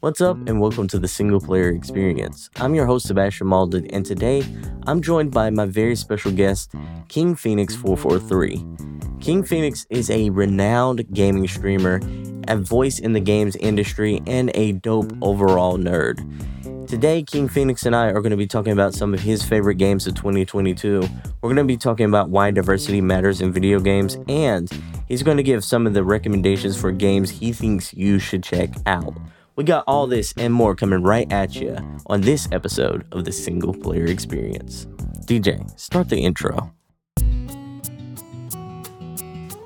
What's up, and welcome to the Single Player Experience. I'm your host, Sebastion Malden, and today I'm joined by my very special guest, King Phoenix 443. King Phoenix is a renowned gaming streamer, a voice in the games industry, and a dope overall nerd. Today, King Phoenix and I are going to be talking about some of his favorite games of 2022. We're going to be talking about why diversity matters in video games, and he's going to give some of the recommendations for games he thinks you should check out. We got all this and more coming right at you on this episode of the Single Player Experience. DJ, start the intro.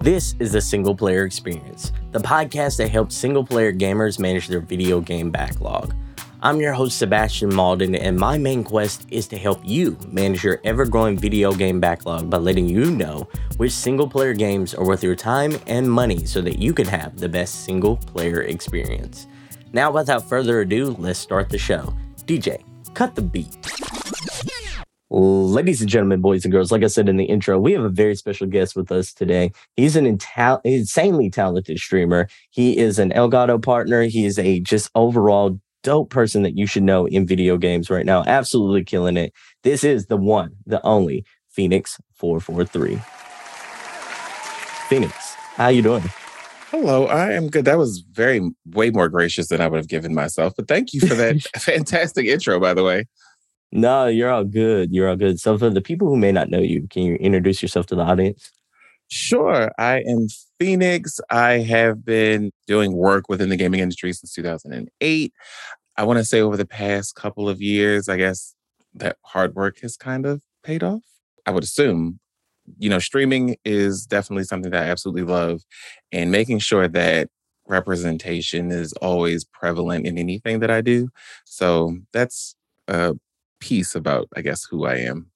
This is the Single Player Experience, the podcast that helps single player gamers manage their video game backlog. I'm your host, Sebastion Malden, and my main quest is to help you manage your ever growing video game backlog by letting you know which single player games are worth your time and money so that you can have the best single player experience. Now, without further ado, let's start the show. DJ, cut the beat. Ladies and gentlemen, boys and girls, like I said in the intro, we have a very special guest with us today. He's an insanely talented streamer. He is an Elgato partner. He is a just overall dope person that you should know in video games right now. Absolutely killing it. This is the one, the only Phoenix 443. Phoenix, how you doing? Hello, I am good. That was very way more gracious than I would have given myself. But thank you for that fantastic intro, by the way. No, you're all good. You're all good. So for the people who may not know you, can you introduce yourself to the audience? Sure. I am Phoenix. I have been doing work within the gaming industry since 2008. I want to say over the past couple of years, I guess that hard work has kind of paid off. I would assume you know, streaming is definitely something that I absolutely love, and making sure that representation is always prevalent in anything that I do. So that's a piece about, I guess, who I am.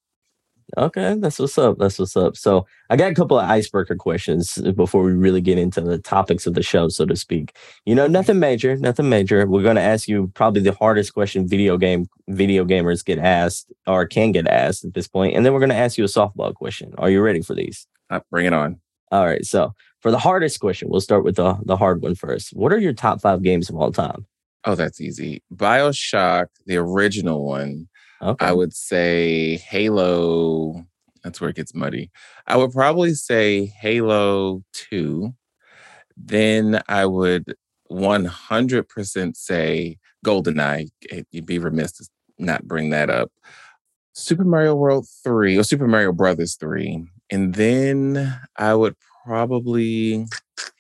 Okay, that's what's up. That's what's up. So I got a couple of icebreaker questions before we really get into the topics of the show, so to speak. You know, nothing major, nothing major. We're going to ask you probably the hardest question video game video gamers get asked or can get asked at this point, and then we're going to ask you a softball question. Are you ready for these? Uh, bring it on. All right. So for the hardest question, we'll start with the the hard one first. What are your top five games of all time? Oh, that's easy. Bioshock, the original one Okay. I would say Halo. That's where it gets muddy. I would probably say Halo 2. Then I would 100% say GoldenEye. You'd be remiss to not bring that up. Super Mario World 3 or Super Mario Brothers 3. And then I would probably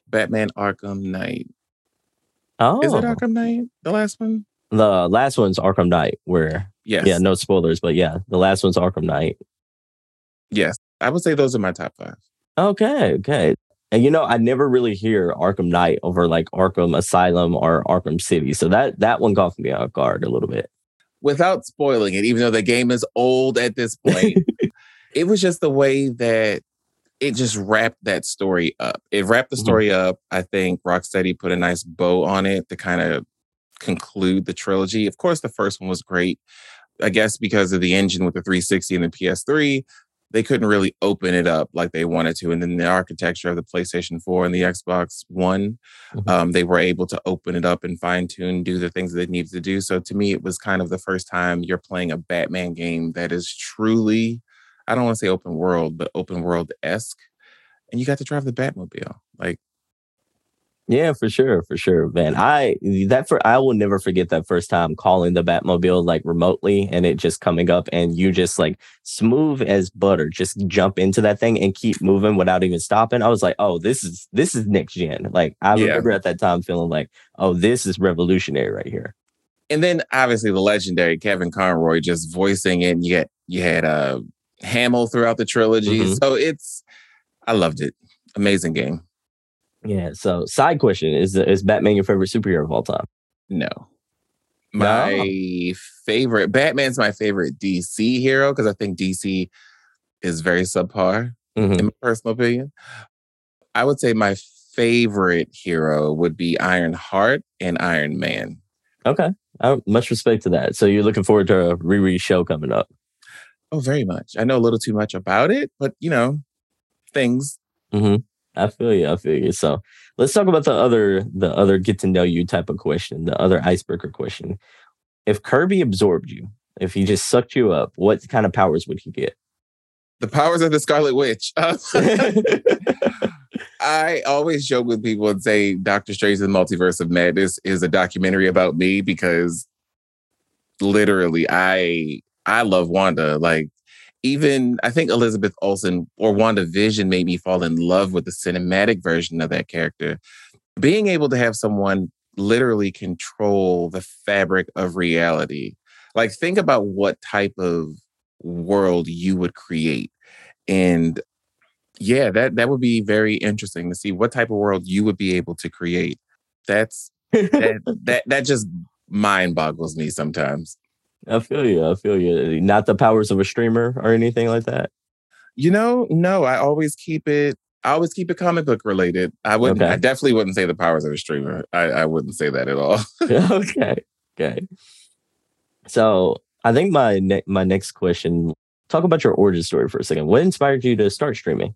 Batman Arkham Knight. Oh. Is it oh. Arkham Knight? The last one? The last one's Arkham Knight, where yes. yeah, no spoilers, but yeah, the last one's Arkham Knight. Yes, I would say those are my top five. Okay, okay. And you know, I never really hear Arkham Knight over like Arkham Asylum or Arkham City, so that that one caught me off guard a little bit. Without spoiling it, even though the game is old at this point, it was just the way that it just wrapped that story up. It wrapped the mm-hmm. story mm-hmm. up. I think Rocksteady put a nice bow on it to kind of conclude the trilogy. Of course, the first one was great. I guess because of the engine with the 360 and the PS3, they couldn't really open it up like they wanted to. And then the architecture of the PlayStation 4 and the Xbox One, mm-hmm. um, they were able to open it up and fine tune, do the things that they needed to do. So to me, it was kind of the first time you're playing a Batman game that is truly, I don't want to say open world, but open world esque. And you got to drive the Batmobile. Like yeah, for sure, for sure, man. I that for I will never forget that first time calling the Batmobile like remotely and it just coming up and you just like smooth as butter, just jump into that thing and keep moving without even stopping. I was like, oh, this is this is next gen. Like I yeah. remember at that time feeling like, oh, this is revolutionary right here. And then obviously the legendary Kevin Conroy just voicing it. And you get you had uh Hamill throughout the trilogy. Mm-hmm. So it's I loved it. Amazing game. Yeah. So, side question is is Batman your favorite superhero of all time? No. My no. favorite Batman's my favorite DC hero because I think DC is very subpar mm-hmm. in my personal opinion. I would say my favorite hero would be Iron Heart and Iron Man. Okay. I, much respect to that. So you're looking forward to a Riri show coming up. Oh, very much. I know a little too much about it, but you know, things. Mm-hmm. I feel you. I feel you. So let's talk about the other the other get to know you type of question, the other icebreaker question. If Kirby absorbed you, if he just sucked you up, what kind of powers would he get? The powers of the Scarlet Witch. I always joke with people and say Doctor Strange and the Multiverse of Madness is a documentary about me because literally I I love Wanda. Like even I think Elizabeth Olsen or WandaVision made me fall in love with the cinematic version of that character. Being able to have someone literally control the fabric of reality. Like think about what type of world you would create. And yeah, that that would be very interesting to see what type of world you would be able to create. That's that that, that just mind boggles me sometimes. I feel you. I feel you. Not the powers of a streamer or anything like that. You know, no, I always keep it. I always keep it comic book related. I wouldn't. Okay. I definitely wouldn't say the powers of a streamer. I, I wouldn't say that at all. okay. Okay. So I think my ne- my next question. Talk about your origin story for a second. What inspired you to start streaming?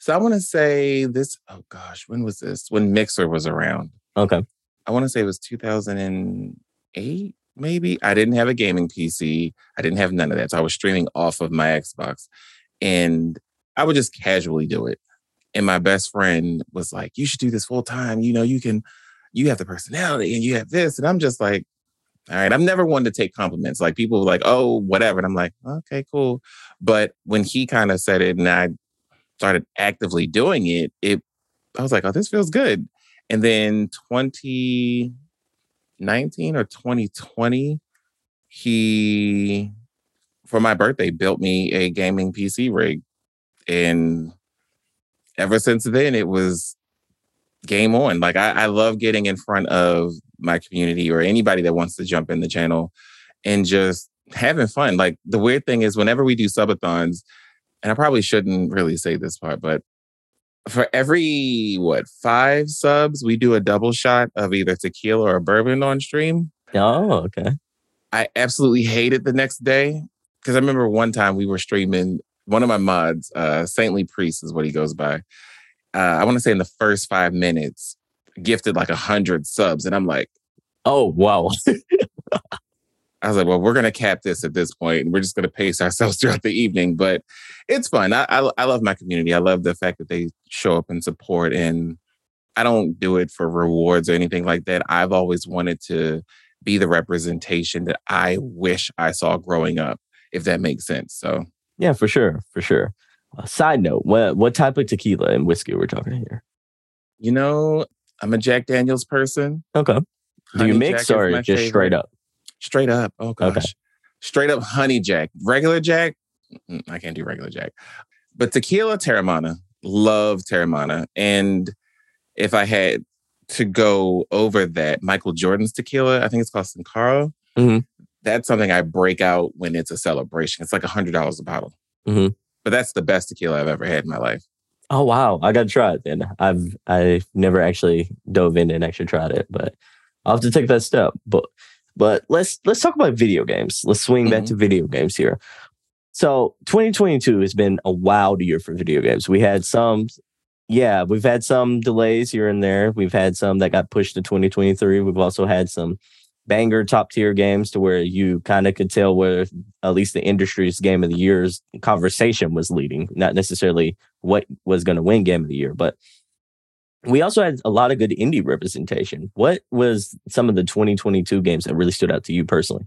So I want to say this. Oh gosh, when was this? When Mixer was around. Okay. I want to say it was 2008 maybe. I didn't have a gaming PC. I didn't have none of that. So I was streaming off of my Xbox and I would just casually do it. And my best friend was like, You should do this full time. You know, you can, you have the personality and you have this. And I'm just like, all right, I'm never one to take compliments. Like people were like, oh, whatever. And I'm like, okay, cool. But when he kind of said it and I started actively doing it, it I was like, oh, this feels good. And then 20, 2019 or 2020, he, for my birthday, built me a gaming PC rig. And ever since then, it was game on. Like, I, I love getting in front of my community or anybody that wants to jump in the channel and just having fun. Like, the weird thing is, whenever we do subathons, and I probably shouldn't really say this part, but for every what five subs, we do a double shot of either tequila or bourbon on stream. Oh, okay. I absolutely hate it the next day because I remember one time we were streaming. One of my mods, uh, Saintly Priest, is what he goes by. Uh, I want to say in the first five minutes, gifted like a hundred subs, and I'm like, "Oh wow!" I was like, well, we're going to cap this at this point, and we're just going to pace ourselves throughout the evening. But it's fun. I, I, I love my community. I love the fact that they show up and support. And I don't do it for rewards or anything like that. I've always wanted to be the representation that I wish I saw growing up, if that makes sense. So yeah, for sure, for sure. Uh, side note: what what type of tequila and whiskey we're talking here? You know, I'm a Jack Daniels person. Okay. Do Honey you mix Jack or just favorite. straight up? Straight up. Oh gosh. Okay. Straight up honey jack. Regular jack. I can't do regular jack. But tequila Teremana. Love Teremana. And if I had to go over that, Michael Jordan's tequila, I think it's called Cincoro. Mm-hmm. That's something I break out when it's a celebration. It's like a hundred dollars a bottle. Mm-hmm. But that's the best tequila I've ever had in my life. Oh wow, I gotta try it then. I've I've never actually dove in and actually tried it, but I'll have to take that step. But but let's let's talk about video games. Let's swing mm-hmm. back to video games here. So 2022 has been a wild year for video games. We had some, yeah, we've had some delays here and there. We've had some that got pushed to 2023. We've also had some banger top tier games to where you kind of could tell where at least the industry's game of the year's conversation was leading, not necessarily what was going to win game of the year, but we also had a lot of good indie representation. What was some of the 2022 games that really stood out to you personally?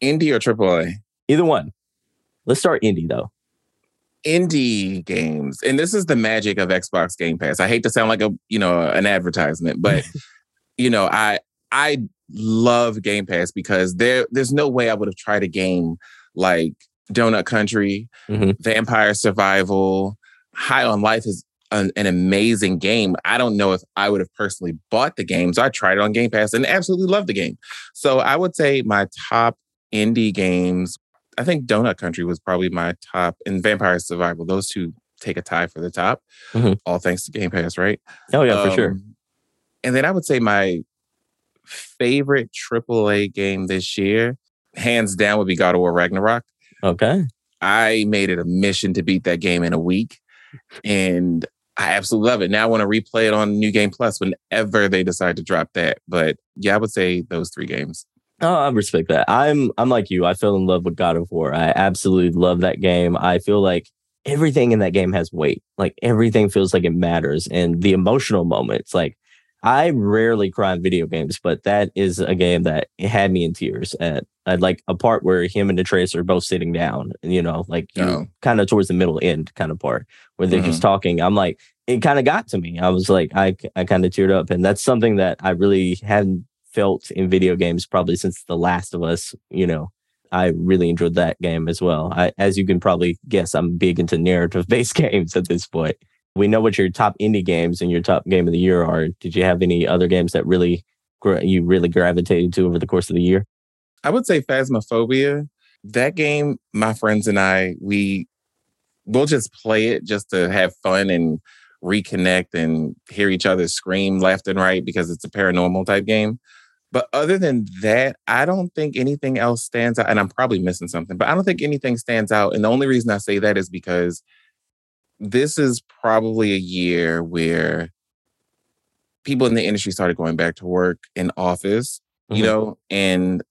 Indie or AAA? Either one. Let's start indie though. Indie games, and this is the magic of Xbox Game Pass. I hate to sound like a you know an advertisement, but you know I I love Game Pass because there there's no way I would have tried a game like Donut Country, mm-hmm. Vampire Survival, High on Life is an, an, amazing game. I don't know if I would have personally bought the game. So I tried it on Game Pass and absolutely loved the game. So I would say my top indie games, I think Donut Country was probably my top and Vampire Survival. Those two take a tie for the top, mm-hmm. all thanks to Game Pass, right? Oh, yeah, um, for sure. Um, and then I would say my favorite AAA game this year, hands down, would be God of War Ragnarok. Okay. I made it a mission to beat that game in a week. And I absolutely love it. Now I want to replay it on New Game Plus whenever they decide to drop that. But yeah, I would say those three games. Oh, I respect that. I'm I'm like you. I fell in love with God of War. I absolutely love that game. I feel like everything in that game has weight. Like everything feels like it matters. And the emotional moments, like I rarely cry in video games, but that is a game that had me in tears at, at like a part where him and the Atreus are both sitting down, you know, like oh. kind of towards the middle end kind of part where they're mm-hmm. just talking. I'm like, it kind of got to me. I was like, I, I kind of teared up. And that's something that I really hadn't felt in video games probably since The Last of Us, you know. I really enjoyed that game as well. I, as you can probably guess, I'm big into narrative based games at this point we know what your top indie games and your top game of the year are. Did you have any other games that really you really gravitated to over the course of the year? I would say Phasmophobia. That game, my friends and I, we we'll just play it just to have fun and reconnect and hear each other scream left and right because it's a paranormal type game. But other than that, I don't think anything else stands out. And I'm probably missing something, but I don't think anything stands out. And the only reason I say that is because this is probably a year where people in the industry started going back to work in office, mm-hmm. you know, and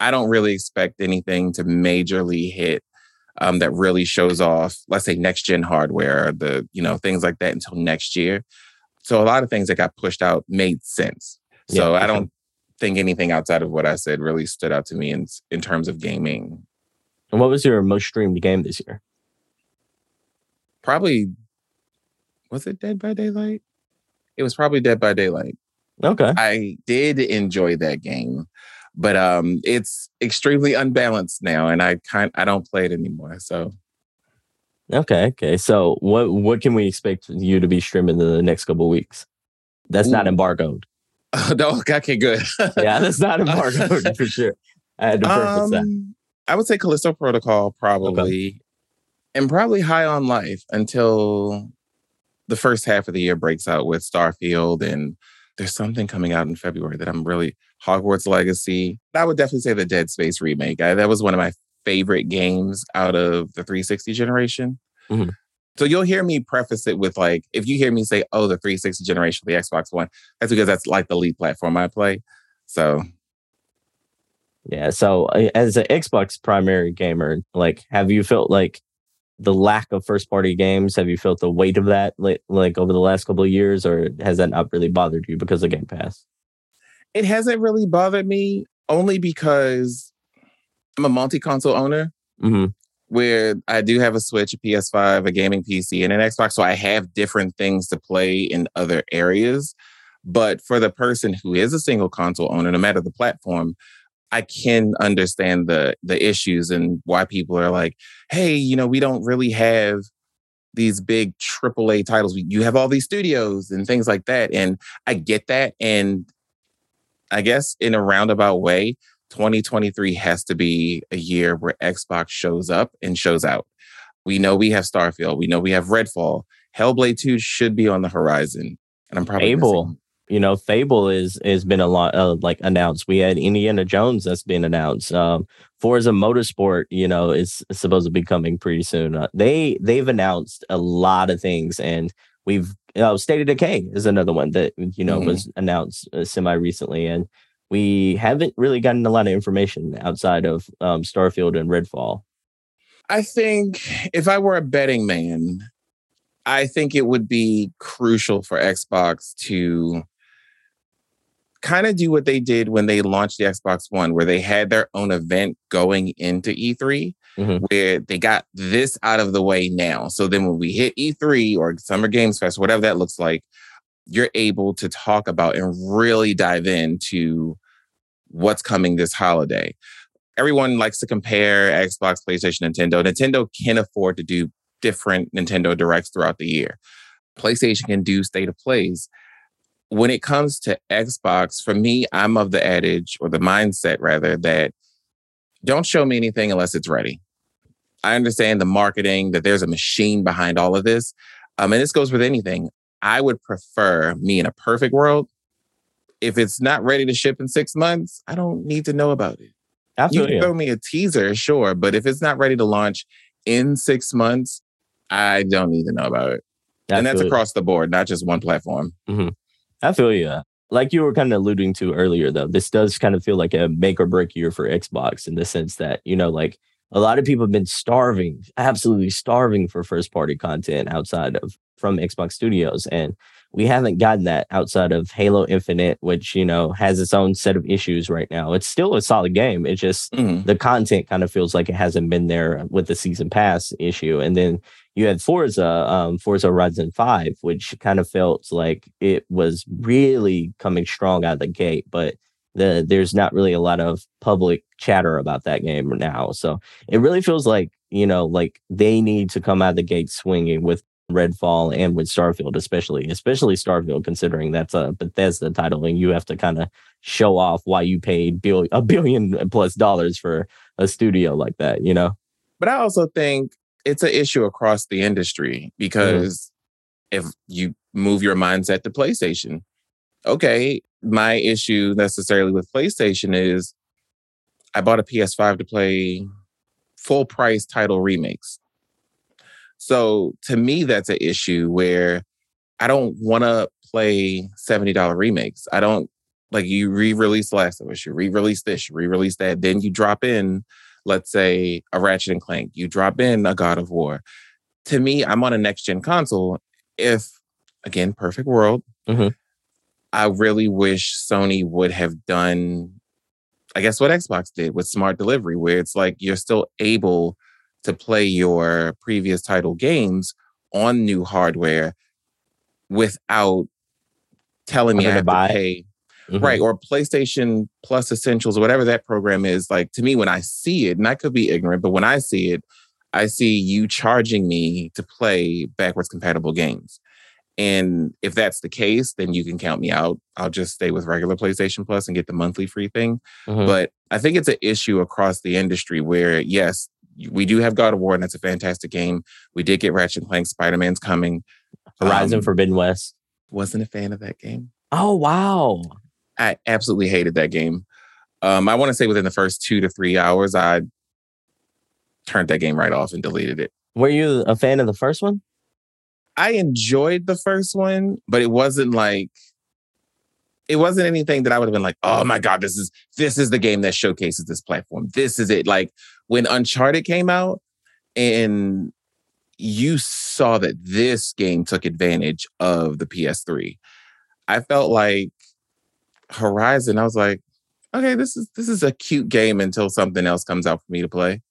I don't really expect anything to majorly hit um, that really shows off, let's say next gen hardware, the, you know, things like that until next year. So a lot of things that got pushed out made sense. So yeah, I don't think anything outside of what I said really stood out to me in in terms of gaming. And what was your most streamed game this year? Probably was it Dead by Daylight? It was probably Dead by Daylight. Okay. I did enjoy that game, but um it's extremely unbalanced now and I kind I don't play it anymore. So Okay, okay. So what what can we expect you to be streaming in the next couple weeks? That's Ooh. not embargoed. no, okay, good. yeah, that's not embargoed for sure. I had to preface um, that. I would say Callisto Protocol probably. And probably high on life until the first half of the year breaks out with Starfield and there's something coming out in February that I'm really Hogwarts Legacy. I would definitely say the Dead Space remake. I, that was one of my favorite games out of the 360 generation. Mm-hmm. So you'll hear me preface it with like, if you hear me say, "Oh, the 360 generation, the Xbox One," that's because that's like the lead platform I play. So, yeah. So as an Xbox primary gamer, like, have you felt like the lack of first party games have you felt the weight of that like, like over the last couple of years or has that not really bothered you because of game pass? It hasn't really bothered me only because i'm a multi-console owner. Mm-hmm. where i do have a switch a ps5 a gaming pc and an xbox so i have different things to play in other areas. But for the person who is a single console owner no matter the platform I can understand the the issues and why people are like, hey, you know, we don't really have these big AAA titles. You have all these studios and things like that. And I get that. And I guess in a roundabout way, 2023 has to be a year where Xbox shows up and shows out. We know we have Starfield. We know we have Redfall. Hellblade 2 should be on the horizon. And I'm probably able you know, Fable is has been a lot uh, like announced. We had Indiana Jones that's been announced. Um, Forza Motorsport, you know, is, supposed to be coming pretty soon. Uh, they they've announced a lot of things, and we've uh, State of Decay is another one that you know mm-hmm. was announced uh, semi recently, and we haven't really gotten a lot of information outside of um, Starfield and Redfall. I think if I were a betting man, I think it would be crucial for Xbox to kind of do what they did when they launched the Xbox One, where they had their own event going into E3, mm-hmm. where they got this out of the way now. So then when we hit E3 or Summer Games Fest, whatever that looks like, you're able to talk about and really dive into what's coming this holiday. Everyone likes to compare Xbox, PlayStation, Nintendo. Nintendo can afford to do different Nintendo Directs throughout the year. PlayStation can do state of plays when it comes to Xbox, for me, I'm of the adage or the mindset rather that don't show me anything unless it's ready. I understand the marketing, that there's a machine behind all of this. Um, and this goes with anything. I would prefer me in a perfect world. If it's not ready to ship in six months, I don't need to know about it. Absolutely. You can throw me a teaser, sure, but if it's not ready to launch in six months, I don't need to know about it. I and that's across the board, not just one platform. Mm-hmm. I feel you. Like you were kind of alluding to earlier, though, this does kind of feel like a make or break year for Xbox in the sense that, you know, like a lot of people have been starving, absolutely starving for first party content outside of from Xbox Studios. And we haven't gotten that outside of Halo Infinite, which, you know, has its own set of issues right now. It's still a solid game. It just, mm-hmm. the content kind of feels like it hasn't been there with the season pass issue. And then you had Forza, um, Forza Horizon 5, which kind of felt like it was really coming strong out of the gate, but the, there's not really a lot of public chatter about that game now. So it really feels like, you know, like they need to come out of the gate swinging with Redfall and with Starfield, especially, especially Starfield, considering that's a Bethesda title and you have to kind of show off why you paid bill- a billion plus dollars for a studio like that, you know? But I also think it's an issue across the industry mm-hmm. because mm-hmm. if you move your mindset to PlayStation, okay, my issue necessarily with PlayStation is I bought a PS5 to play full price title remakes. So to me, that's an issue where I don't want to play $70 remakes. I don't like you re-release Last of Us, you re-release this, you re-release that, then you drop in, let's say, a Ratchet and Clank, you drop in a God of War. To me, I'm on a next gen console. If again, perfect world, mm-hmm. I really wish Sony would have done, I guess, what Xbox did with smart delivery, where it's like you're still able to play your previous title games on new hardware without telling me I have to buy. pay. Mm-hmm. Right. Or PlayStation Plus Essentials, whatever that program is. Like to me, when I see it, and I could be ignorant, but when I see it, I see you charging me to play backwards compatible games. And if that's the case, then you can count me out. I'll just stay with regular PlayStation Plus and get the monthly free thing. Mm-hmm. But I think it's an issue across the industry where, yes, we do have God of War, and that's a fantastic game. We did get Ratchet and Clank. Spider Man's coming. Horizon um, Forbidden West. Wasn't a fan of that game. Oh wow! I absolutely hated that game. Um, I want to say within the first two to three hours, I turned that game right off and deleted it. Were you a fan of the first one? I enjoyed the first one, but it wasn't like it wasn't anything that I would have been like, oh my God, this is this is the game that showcases this platform. This is it. Like when Uncharted came out and you saw that this game took advantage of the PS3. I felt like Horizon, I was like, okay, this is this is a cute game until something else comes out for me to play.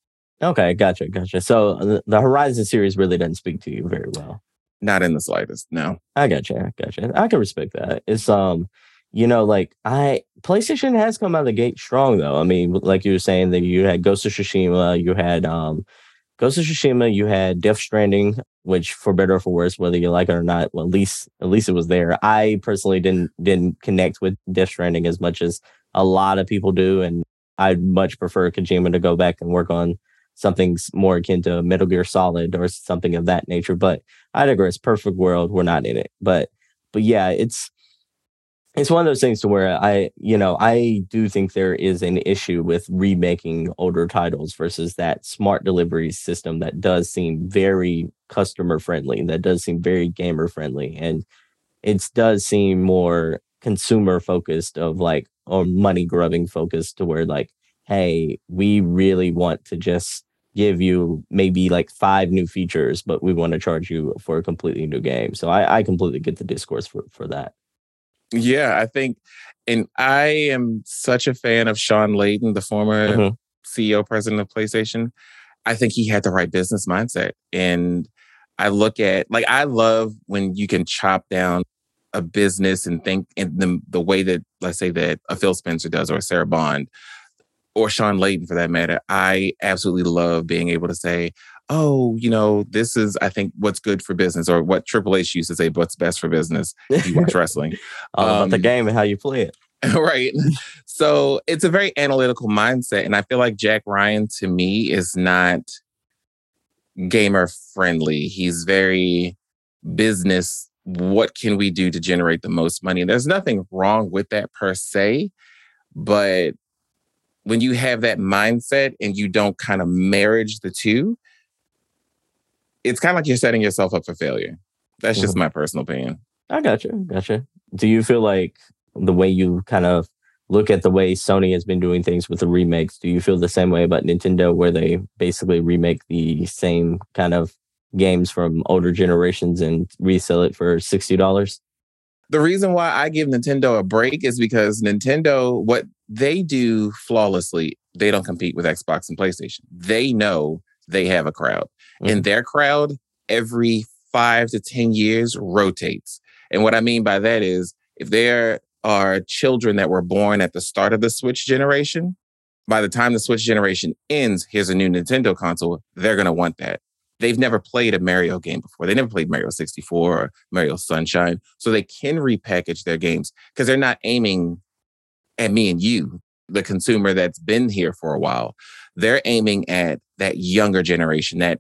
Okay, gotcha, gotcha. So the, the Horizon series really doesn't speak to you very well. Not in the slightest, no. I gotcha, I gotcha. I can respect that. It's um you know, like I PlayStation has come out of the gate strong though. I mean, like you were saying that you had Ghost of Tsushima, you had um Ghost of Tsushima, you had Death Stranding, which for better or for worse, whether you like it or not, well, at least at least it was there. I personally didn't didn't connect with Death Stranding as much as a lot of people do, and I'd much prefer Kojima to go back and work on something more akin to Metal Gear Solid or something of that nature. But I digress. Perfect world, we're not in it. But but yeah, it's it's one of those things to where I, you know, I do think there is an issue with remaking older titles versus that smart delivery system that does seem very customer friendly, and that does seem very gamer friendly, and it does seem more consumer focused of like or money grubbing focused to where like, hey, we really want to just give you maybe like five new features, but we want to charge you for a completely new game. So I, I completely get the discourse for, for that. Yeah, I think, and I am such a fan of Shawn Layden, the former mm-hmm. CEO president of PlayStation. I think he had the right business mindset. And I look at, like, I love when you can chop down a business and think in the, the way that, let's say, that a Phil Spencer does or Sarah Bond or Shawn Layden for that matter. I absolutely love being able to say, oh, you know, this is, I think, what's good for business, or what Triple H used to say, what's best for business if you watch wrestling. All um, about the um, game and how you play it. right. So it's a very analytical mindset. And I feel like Jack Ryan to me is not gamer friendly. He's very business. What can we do to generate the most money? And there's nothing wrong with that per se. But when you have that mindset and you don't kind of marriage the two, it's kind of like you're setting yourself up for failure. That's just mm-hmm. my personal opinion. I gotcha. Gotcha. Do you feel like the way you kind of look at the way Sony has been doing things with the remakes, do you feel the same way about Nintendo where they basically remake the same kind of games from older generations and resell it for $60? The reason why I give Nintendo a break is because Nintendo, what they do flawlessly, they don't compete with Xbox and PlayStation. They know they have a crowd, mm-hmm. and their crowd every five to 10 years rotates. And what I mean by that is if there are children that were born at the start of the Switch generation, by the time the Switch generation ends, here's a new Nintendo console, they're going to want that. They've never played a Mario game before. They never played Mario 64 or Mario Sunshine. So they can repackage their games because they're not aiming at me and you, the consumer that's been here for a while. They're aiming at that younger generation, that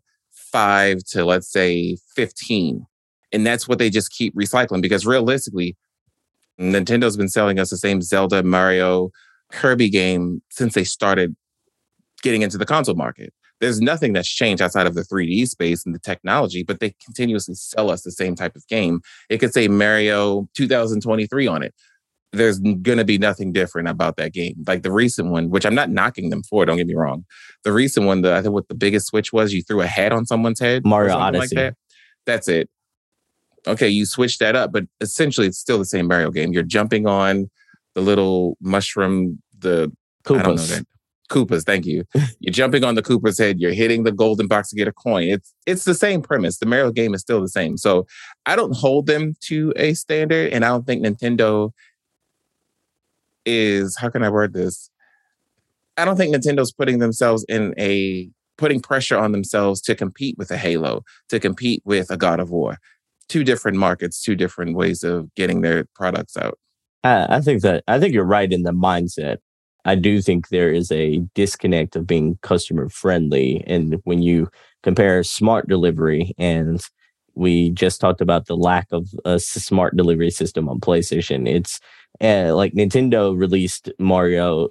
five to let's say 15. And that's what they just keep recycling because realistically, Nintendo's been selling us the same Zelda, Mario, Kirby game since they started getting into the console market. There's nothing that's changed outside of the 3D space and the technology, but they continuously sell us the same type of game. It could say Mario 2023 on it. There's going to be nothing different about that game. Like the recent one, which I'm not knocking them for, don't get me wrong. The recent one, the, I think what the biggest switch was, you threw a hat on someone's head. Mario Odyssey. Like that. That's it okay, you switch that up, but essentially it's still the same Mario game. You're jumping on the little mushroom, the Koopas. I don't know that. Koopas, thank you. You're jumping on the Koopa's head. You're hitting the golden box to get a coin. It's it's the same premise. The Mario game is still the same. So I don't hold them to a standard, and I don't think Nintendo is. How can I word this? I don't think Nintendo's putting themselves in a putting pressure on themselves to compete with a Halo, to compete with a God of War two different markets, two different ways of getting their products out. I, think that I think you're right in the mindset. I do think there is a disconnect of being customer friendly. And when you compare smart delivery and we just talked about the lack of a smart delivery system on PlayStation. It's uh, like Nintendo released Mario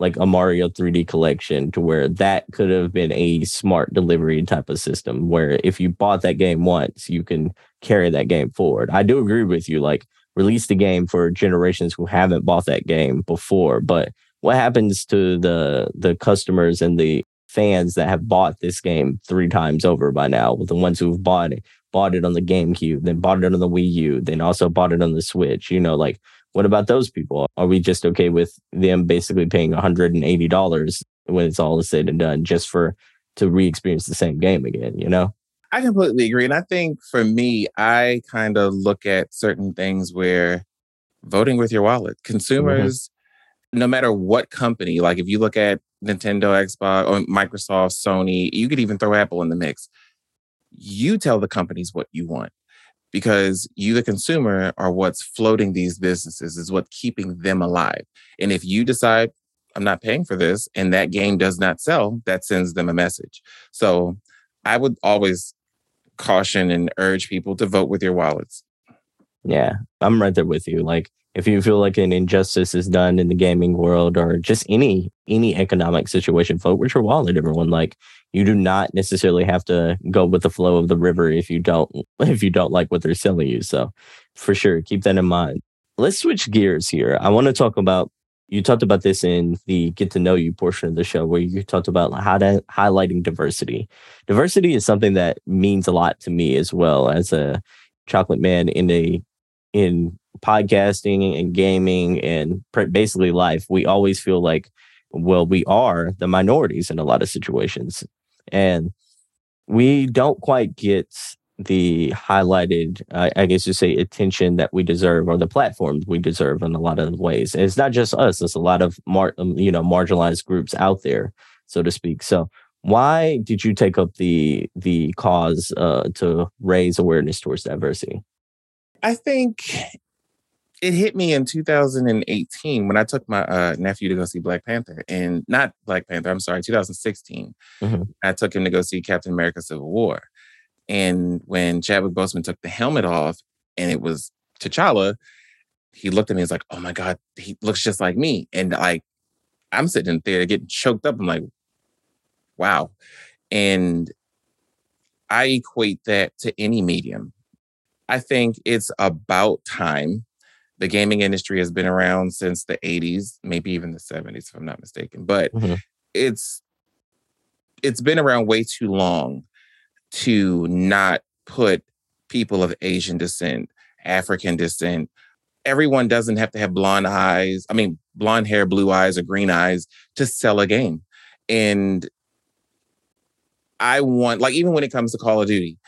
like a Mario 3D collection to where that could have been a smart delivery type of system where if you bought that game once, you can carry that game forward. I do agree with you, like release the game for generations who haven't bought that game before. But what happens to the the customers and the fans that have bought this game three times over by now, with the ones who've bought it, bought it on the GameCube, then bought it on the Wii U, then also bought it on the Switch, you know, like what about those people? Are we just okay with them basically paying $180 when it's all said and done just for to re-experience the same game again, you know? I completely agree. And I think for me, I kind of look at certain things where voting with your wallet, mm-hmm. consumers, mm-hmm. no matter what company, like if you look at Nintendo, Xbox, or Microsoft, Sony, you could even throw Apple in the mix. You tell the companies what you want because you, the consumer, are what's floating these businesses, is what keeping them alive. And if you decide, I'm not paying for this, and that game does not sell, that sends them a message. So I would always caution and urge people to vote with your wallets. Yeah, I'm right there with you. Like, if you feel like an injustice is done in the gaming world or just any any economic situation, vote with your wallet, everyone. Like you do not necessarily have to go with the flow of the river if you don't if you don't like what they're selling you. So for sure, keep that in mind. Let's switch gears here. I want to talk about you talked about this in the get to know you portion of the show where you talked about how to highlighting diversity. Diversity is something that means a lot to me as well as a chocolate man in a in podcasting and gaming and basically life, we always feel like, well, we are the minorities in a lot of situations. And we don't quite get the highlighted, uh, I guess you say, attention that we deserve or the platforms we deserve in a lot of ways. And it's not just us; it's a lot of mar- um, you know marginalized groups out there, so to speak. So, why did you take up the the cause uh, to raise awareness towards diversity? I think it hit me in 2018 when I took my uh, nephew to go see Black Panther, and not Black Panther. I'm sorry, 2016. Mm-hmm. I took him to go see Captain America: Civil War, and when Chadwick Boseman took the helmet off, and it was T'Challa, he looked at me. He's like, "Oh my god, he looks just like me." And like, I'm sitting there getting choked up. I'm like, "Wow," and I equate that to any medium I think it's about time. The gaming industry has been around since the 80s, maybe even the 70s, if I'm not mistaken. But mm-hmm. it's it's been around way too long to not put people of Asian descent, African descent. Everyone doesn't have to have blonde eyes. I mean, blonde hair, blue eyes, or green eyes to sell a game. And I want, like, even when it comes to Call of Duty,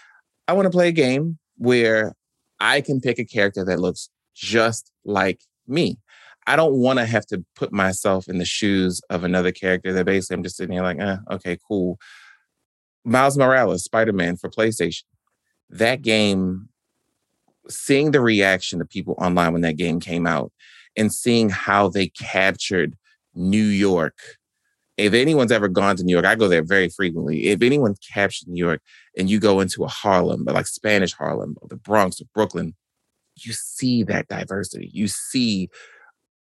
I want to play a game where I can pick a character that looks just like me. I don't want to have to put myself in the shoes of another character that basically I'm just sitting here like, eh, okay, cool. Miles Morales, Spider Man for PlayStation. That game, seeing the reaction of people online when that game came out and seeing how they captured New York. If anyone's ever gone to New York, I go there very frequently. If anyone captured New York and you go into a Harlem, but like Spanish Harlem or the Bronx or Brooklyn, you see that diversity. You see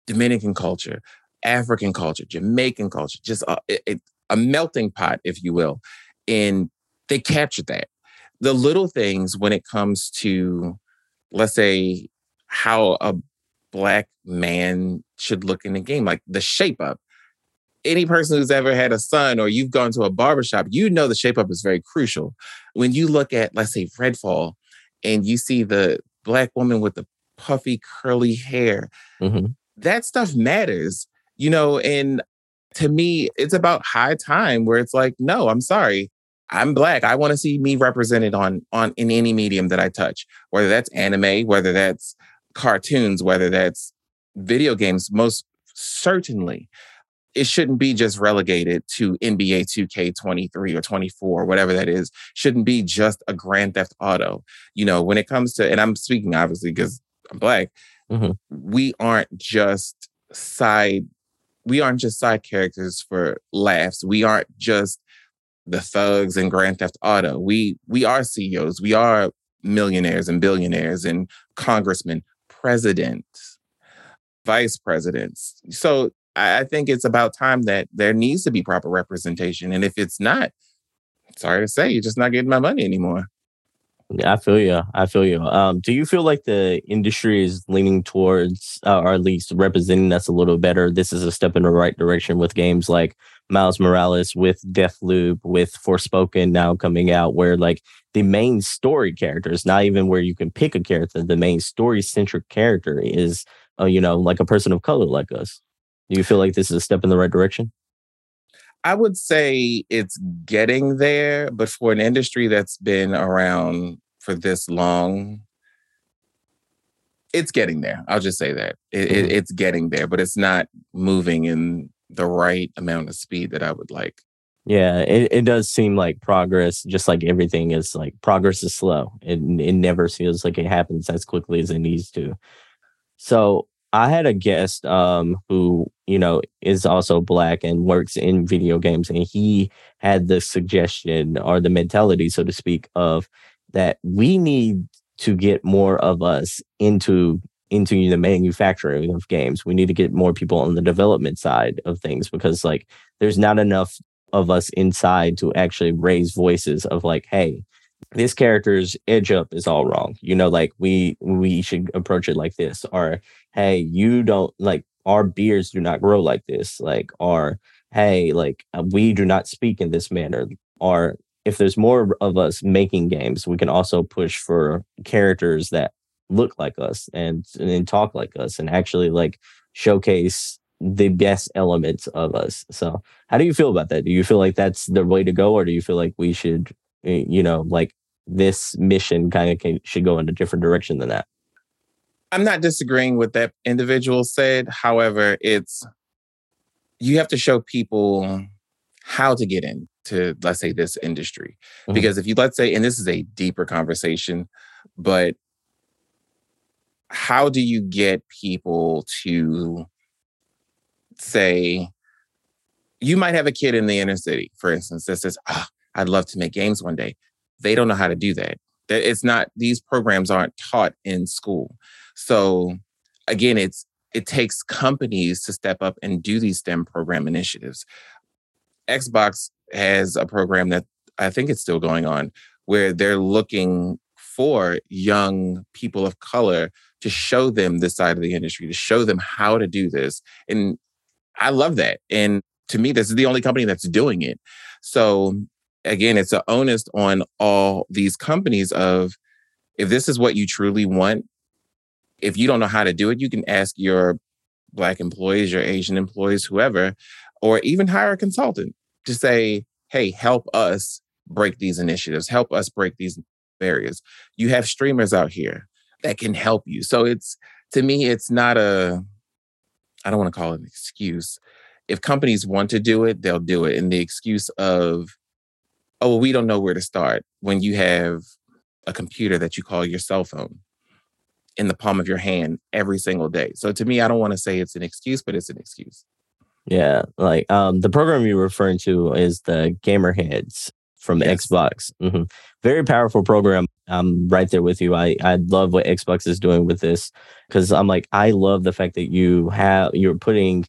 Dominican culture, African culture, Jamaican culture, just a, a, a melting pot, if you will. And they captured that. The little things when it comes to, let's say, how a black man should look in the game, like the shape up. Any person who's ever had a son or you've gone to a barbershop, you know the shape up is very crucial. When you look at, let's say, Redfall, and you see the black woman with the puffy, curly hair, mm-hmm that stuff matters, you know, and to me, it's about high time where it's like, no, I'm sorry. I'm black. I want to see me represented on on in any medium that I touch, whether that's anime, whether that's cartoons, whether that's video games, most certainly. It shouldn't be just relegated to NBA 2K23 or 24, whatever that is. Shouldn't be just a Grand Theft Auto. You know, when it comes to, and I'm speaking obviously because I'm black, mm-hmm. we aren't just side we aren't just side characters for laughs. We aren't just the thugs in Grand Theft Auto. We we are CEOs. We are millionaires and billionaires and congressmen, presidents, vice presidents. So I, think it's about time that there needs to be proper representation. And if it's not, sorry to say, you're just not getting my money anymore. Yeah, I feel you. I feel you. Um, do you feel like the industry is leaning towards, uh, or at least representing us a little better? This is a step in the right direction with games like Miles Morales, with Deathloop, with Forspoken now coming out, where like the main story characters, not even where you can pick a character, the main story centric character is, uh, you know, like a person of color like us. Do you feel like this is a step in the right direction? I would say it's getting there, but for an industry that's been around for this long, it's getting there. I'll just say that it, mm-hmm. it, it's getting there, but it's not moving in the right amount of speed that I would like. Yeah, it, it does seem like progress, just like everything is like progress is slow. It it never feels like it happens as quickly as it needs to. So I had a guest um, who, you know, is also black and works in video games, and he had the suggestion or the mentality, so to speak, of that we need to get more of us into into the manufacturing of games. We need to get more people on the development side of things because like there's not enough of us inside to actually raise voices of like, hey, this character's edge up is all wrong. You know, like we we should approach it like this, or hey, you don't like our beards do not grow like this, like or hey, like uh, we do not speak in this manner, or if there's more of us making games, we can also push for characters that look like us and and talk like us and actually like showcase the best elements of us. So, how do you feel about that? Do you feel like that's the way to go, or do you feel like we should you know, like this mission kind of should go in a different direction than that. I'm not disagreeing with that individual said. However, it's you have to show people how to get into, let's say, this industry. Mm-hmm. Because if you, let's say, and this is a deeper conversation, but how do you get people to say, you might have a kid in the inner city, for instance, that says, ah, I'd love to make games one day. They don't know how to do that. It's not, these programs aren't taught in school. So again, it's, it takes companies to step up and do these STEM program initiatives. Xbox has a program that I think it's still going on where they're looking for young people of color to show them this side of the industry, to show them how to do this. And I love that. And to me, this is the only company that's doing it. So again, it's an onus on all these companies of if this is what you truly want, if you don't know how to do it, you can ask your black employees, your Asian employees, whoever, or even hire a consultant to say, hey, help us break these initiatives, help us break these barriers. You have streamers out here that can help you. So it's to me, it's not a, I don't want to call it an excuse. If companies want to do it, they'll do it. And the excuse of, oh, well, we don't know where to start when you have a computer that you call your cell phone in the palm of your hand every single day. So to me, I don't want to say it's an excuse, but it's an excuse. Yeah, like um, the program you're referring to is the Gamer Heads from yes. Xbox. Mm-hmm. Very powerful program. I'm right there with you. I I love what Xbox is doing with this because I'm like I love the fact that you have you're putting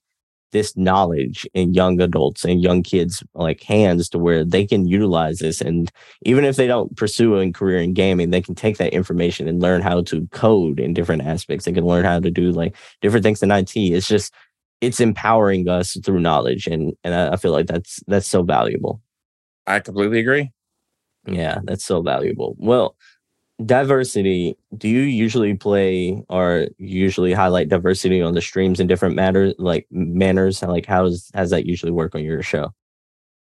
this knowledge in young adults and young kids like hands to where they can utilize this and even if they don't pursue a career in gaming they can take that information and learn how to code in different aspects. They can learn how to do like different things in IT it's just it's empowering us through knowledge and and I feel like that's that's so valuable. I completely agree. Yeah that's so valuable. Well diversity do you usually play or usually highlight diversity on the streams in different matters like manners? Like how does has that usually work on your show?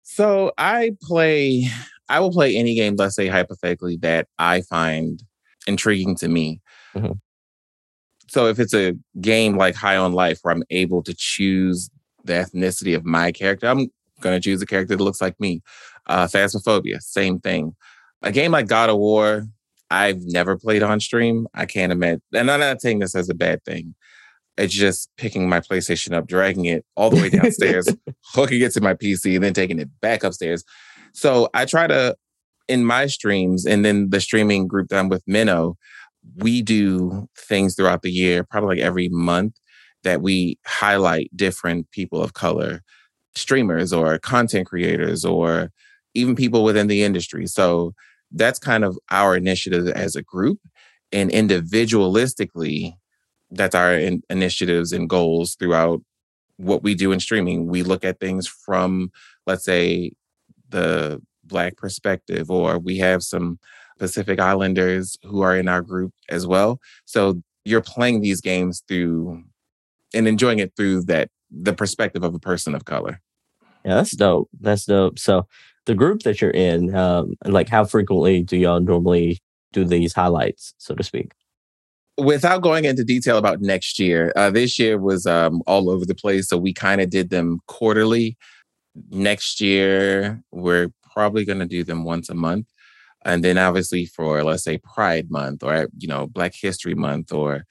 So i play i will play any game let's say hypothetically that i find intriguing to me. Mm-hmm. so if it's a game like high on life where i'm able to choose the ethnicity of my character i'm going to choose a character that looks like me. Uh phasmophobia same thing. A game like god of war I've never played on stream. I can't imagine. And I'm not saying this as a bad thing. It's just picking my PlayStation up, dragging it all the way downstairs, hooking it to my PC, and then taking it back upstairs. So I try to, in my streams, and then the streaming group that I'm with, Minnow, we do things throughout the year, probably like every month, that we highlight different people of color, streamers or content creators, or even people within the industry. So that's kind of our initiative as a group. And individualistically, that's our in- initiatives and goals throughout what we do in streaming. We look at things from, let's say, the Black perspective, or we have some Pacific Islanders who are in our group as well. So you're playing these games through and enjoying it through that the perspective of a person of color. Yeah, that's dope. That's dope. So the group that you're in, um, like how frequently do y'all normally do these highlights, so to speak? Without going into detail about next year, uh, this year was um, all over the place. So we kind of did them quarterly. Next year, we're probably going to do them once a month. And then obviously for, let's say, Pride Month or, you know, Black History Month or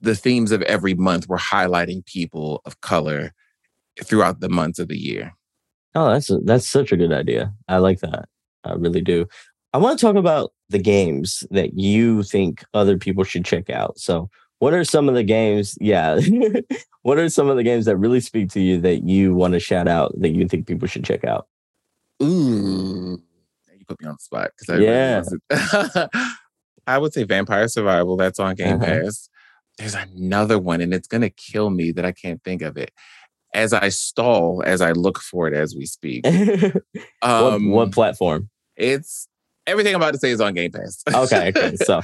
the themes of every month, we're highlighting people of color throughout the months of the year. Oh, that's a, that's such a good idea. I like that. I really do. I want to talk about the games that you think other people should check out. So, what are some of the games? Yeah, what are some of the games that really speak to you that you want to shout out that you think people should check out? Ooh, you put me on the spot because I yeah. Really I would say Vampire Survivors. That's on Game uh-huh. Pass. There's another one, and it's gonna kill me that I can't think of it as I stall, as I look for it as we speak. um, what, what, platform? It's everything I'm about to say is on Game Pass. okay, okay. So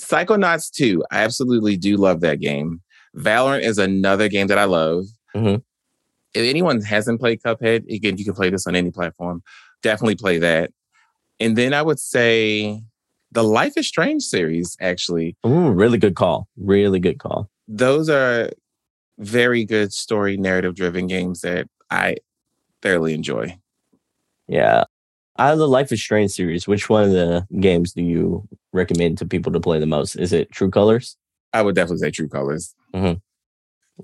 Psychonauts 2, I absolutely do love that game. Valorant is another game that I love. Mm-hmm. If anyone hasn't played Cuphead, again, you can play this on any platform. Definitely play that. And then I would say the Life is Strange series, actually. Ooh, really good call. Really good call. Those are very good story narrative driven games that I thoroughly enjoy. Yeah. Out of the Life is Strange series, which one of the games do you recommend to people to play the most? Is it True Colors? I would definitely say True Colors. Mm-hmm.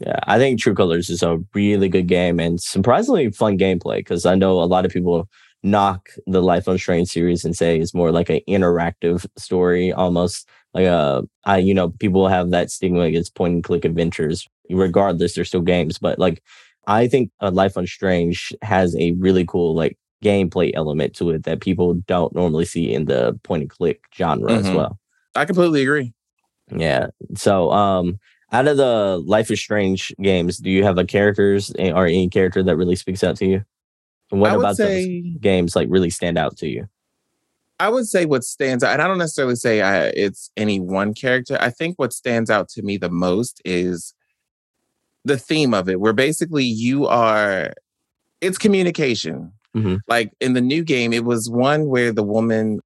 Yeah, I think True Colors is a really good game and surprisingly fun gameplay because I know a lot of people knock the Life on Strange series and say it's more like an interactive story, almost like a, I, you know, people have that stigma against point and click adventures. Regardless, they're still games, but like I think a Life on Strange has a really cool like gameplay element to it that people don't normally see in the point and click genre mm-hmm. as well. I completely agree. Yeah. So, um, out of the Life is Strange games, do you have a characters or any character that really speaks out to you? And what about say, those games like really stand out to you? I would say what stands out, and I don't necessarily say I, it's any one character. I think what stands out to me the most is the theme of it, where basically you are, it's communication. Mm-hmm. Like in the new game, it was one where the woman,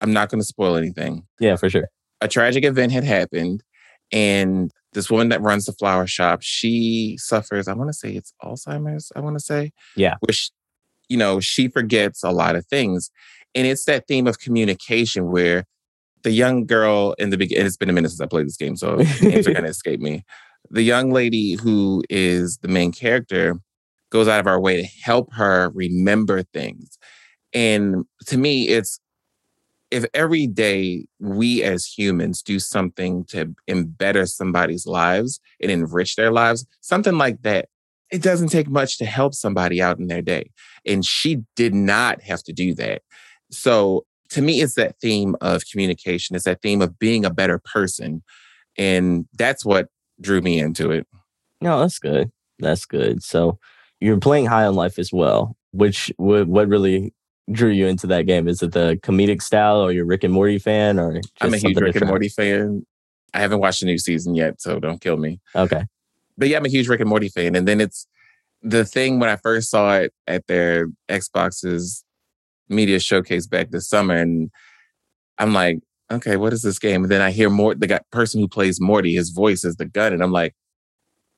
I'm not going to spoil anything. Yeah, for sure. A tragic event had happened, and this woman that runs the flower shop, she suffers, I want to say it's Alzheimer's, I want to say. Yeah. Which, you know, she forgets a lot of things. And it's that theme of communication where the young girl in the beginning, it's been a minute since I played this game, so names are going to escape me. The young lady who is the main character goes out of our way to help her remember things. And to me, it's if every day we as humans do something to better somebody's lives and enrich their lives, something like that, it doesn't take much to help somebody out in their day. And she did not have to do that. So to me, it's that theme of communication. It's that theme of being a better person. And that's what drew me into it. No, that's good. That's good. So you're playing High on Life as well, which what, what really drew you into that game? Is it the comedic style or you're Rick and Morty fan or I'm a huge Rick different? and Morty fan. I haven't watched the new season yet, so don't kill me. Okay. But yeah, I'm a huge Rick and Morty fan. And then it's the thing when I first saw it at their Xboxes media showcase back this summer, and I'm like, okay, what is this game? And then I hear more the guy, person who plays Morty, his voice is the gun, and I'm like,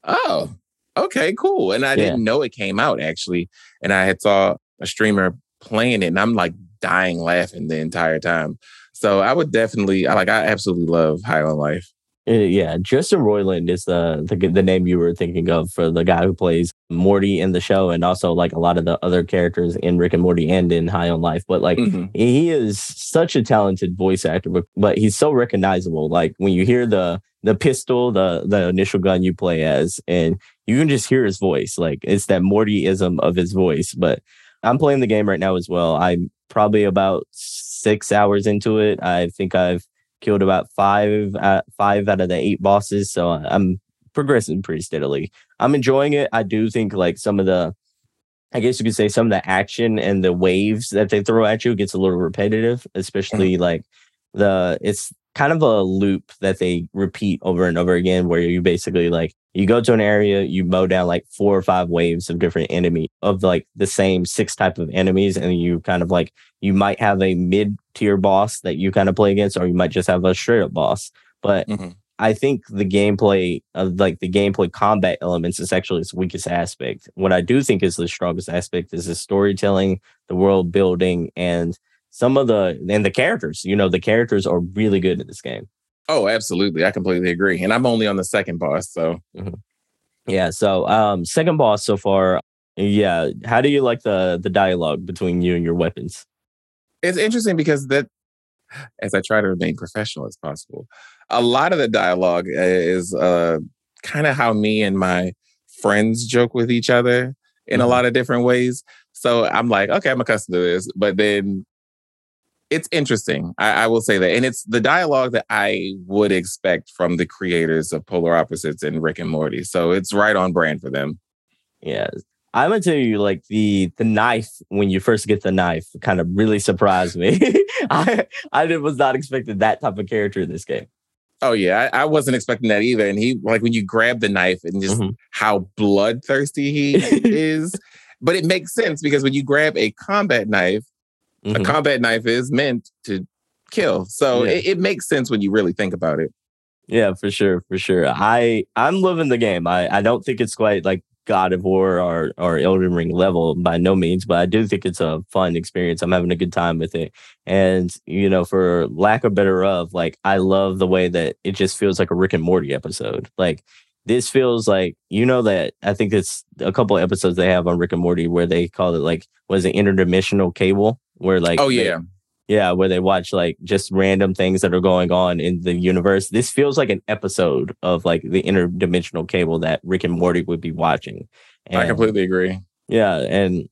oh, okay, cool. And I yeah. didn't know it came out actually, and I had saw a streamer playing it, and I'm like dying laughing the entire time. So I would definitely, I like, I absolutely love High on Life. Uh, yeah, Justin Roiland is the, the the name you were thinking of for the guy who plays Morty in the show, and also like a lot of the other characters in Rick and Morty and in High on Life. But like, mm-hmm. he is such a talented voice actor, but, but he's so recognizable. Like when you hear the the pistol, the the initial gun you play as, and you can just hear his voice. Like it's that Mortyism of his voice. But I'm playing the game right now as well. I'm probably about six hours into it. I think I've killed about five uh, five out of the eight bosses, so I'm progressing pretty steadily. I'm enjoying it. I do think like some of the I guess you could say some of the action and the waves that they throw at you gets a little repetitive, especially mm-hmm. like the it's kind of a loop that they repeat over and over again where you basically like you go to an area, you mow down like four or five waves of different enemy of like the same six type of enemies, and you kind of like you might have a mid tier boss that you kind of play against, or you might just have a straight up boss. But mm-hmm. I think the gameplay of like the gameplay combat elements is actually its weakest aspect. What I do think is the strongest aspect is the storytelling, the world building, and some of the and the characters. You know, the characters are really good in this game. Oh, absolutely. I completely agree. And I'm only on the second boss, so mm-hmm. yeah. So um second boss so far. Yeah. How do you like the the dialogue between you and your weapons? It's interesting because that as I try to remain professional as possible, a lot of the dialogue is uh kind of how me and my friends joke with each other in mm-hmm. a lot of different ways. So I'm like, okay, I'm accustomed to this. But then it's interesting. I, I, will say that. And it's the dialogue that I would expect from the creators of Solar Opposites and Rick and Morty. So it's right on brand for them. Yeah. I'm gonna tell you, like the the knife when you first get the knife, kind of really surprised me. I I was not expecting that type of character in this game. Oh yeah, I, I, wasn't expecting that either. And he like when you grab the knife and just mm-hmm. how bloodthirsty he is. But it makes sense because when you grab a combat knife, Mm-hmm. A combat knife is meant to kill. So yeah. it, it makes sense when you really think about it. Yeah, for sure, for sure. I I'm loving the game. I I don't think it's quite like God of War or or Elden Ring level by no means, but I do think it's a fun experience. I'm having a good time with it, and you know, for lack of better of, like I love the way that it just feels like a Rick and Morty episode. Like this feels like you know that I think it's a couple episodes they have on Rick and Morty where they call it like was it interdimensional cable where like oh yeah they, yeah where they watch like just random things that are going on in the universe. This feels like an episode of like the interdimensional cable that rick and morty would be watching. And, i completely agree. Yeah and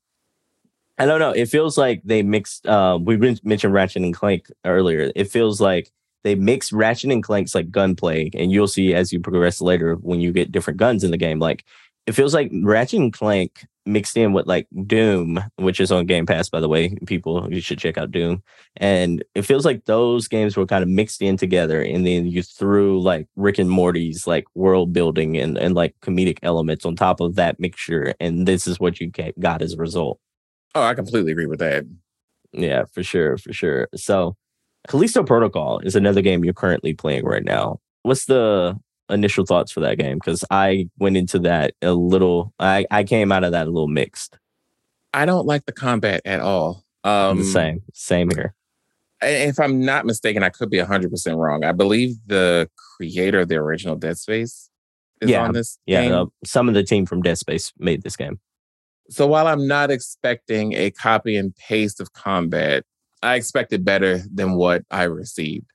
i don't know it feels like they mixed uh we mentioned ratchet and clank earlier. It feels like they mix Ratchet and Clank's like gunplay, and you'll see as you progress later when you get different guns in the game. Like it feels like Ratchet and Clank mixed in with like Doom, which is on Game Pass, by the way. People, you should check out Doom. And it feels like those games were kind of mixed in together. And then you threw like Rick and Morty's like world building and, and like comedic elements on top of that mixture. And this is what you got as a result. Oh, I completely agree with that. Yeah, for sure. For sure. So, Callisto Protocol is another game you're currently playing right now. What's the initial thoughts for that game? Because I went into that a little. I I came out of that a little mixed. I don't like the combat at all. Um, the same, same here. If I'm not mistaken, I could be 100 percent wrong. I believe the creator of the original Dead Space is yeah, on this. Yeah, uh, some of the team from Dead Space made this game. So while I'm not expecting a copy and paste of combat, I expected better than what I received.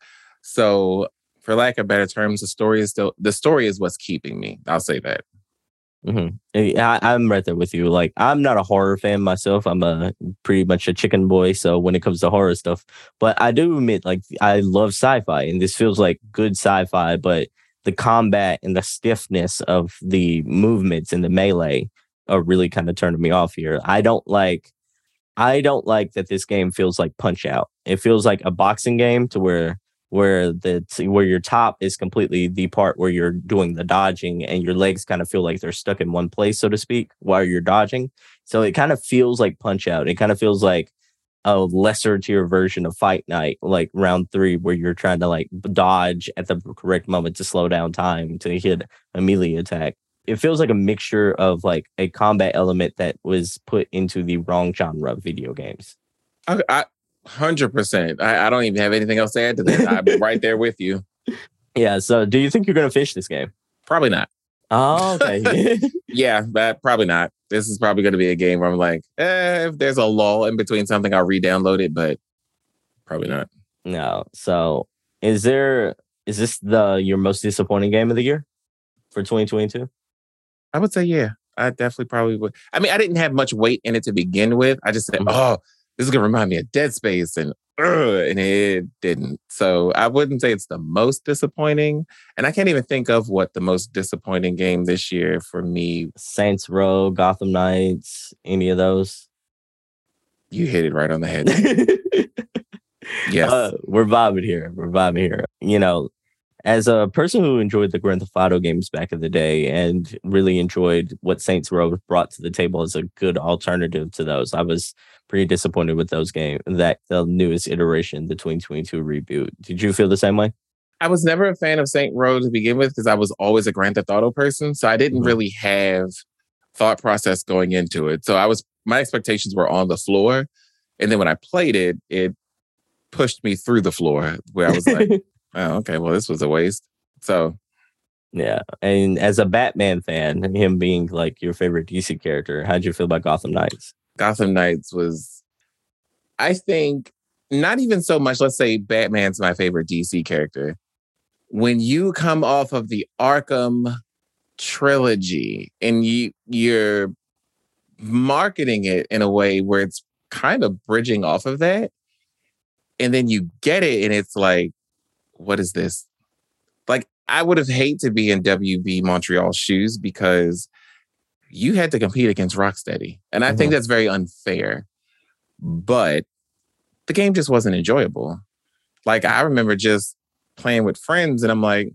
So for lack of better terms, the story is still the story is what's keeping me. I'll say that. Mm-hmm. I, am right there with you. Like, I'm not a horror fan myself. I'm a pretty much a chicken boy. So when it comes to horror stuff, but I do admit, like, I love sci-fi, and this feels like good sci-fi. But the combat and the stiffness of the movements and the melee are really kind of turning me off here. I don't like. I don't like that this game feels like Punch Out. It feels like a boxing game to where where the where your top is completely the part where you're doing the dodging and your legs kind of feel like they're stuck in one place so to speak while you're dodging. So it kind of feels like punch out. It kind of feels like a lesser tier version of fight night like round three where you're trying to like dodge at the correct moment to slow down time to hit a melee attack. It feels like a mixture of like a combat element that was put into the wrong genre of video games. I, I, Hundred percent. I, I don't even have anything else to add to that. I'm right there with you. Yeah. So, do you think you're going to finish this game? Probably not. Oh, okay. yeah, but probably not. This is probably going to be a game where I'm like, eh, if there's a lull in between something, I'll re-download it, but probably not. No. So, is there is this the your most disappointing game of the year for 2022? I would say yeah. I definitely probably would. I mean, I didn't have much weight in it to begin with. I just said, mm-hmm. oh, this is gonna remind me of Dead Space, and uh, and it didn't. So I wouldn't say it's the most disappointing, and I can't even think of what the most disappointing game this year for me. Saints Row, Gotham Knights, any of those? You hit it right on the head. yes, uh, we're vibing here. We're vibing here. You know, as a person who enjoyed the Grand Theft Auto games back in the day and really enjoyed what Saints Row brought to the table as a good alternative to those, I was pretty disappointed with those games. That the newest iteration, the 2022 reboot. Did you feel the same way? I was never a fan of Saint Row to begin with because I was always a Grand Theft Auto person, so I didn't mm-hmm. really have thought process going into it. So I was my expectations were on the floor, and then when I played it, it pushed me through the floor where I was like, oh, okay, well, this was a waste. So, yeah. And as a Batman fan, him being like your favorite DC character, how'd you feel about Gotham Knights? Gotham Knights was, I think, not even so much, let's say Batman's my favorite DC character. When you come off of the Arkham trilogy and you you're marketing it in a way where it's kind of bridging off of that and then you get it and it's like what is this? Like, I would have hate to be in WB Montreal's shoes because you had to compete against Rocksteady. And I mm-hmm. think that's very unfair. But the game just wasn't enjoyable. Like, I remember just playing with friends and I'm like,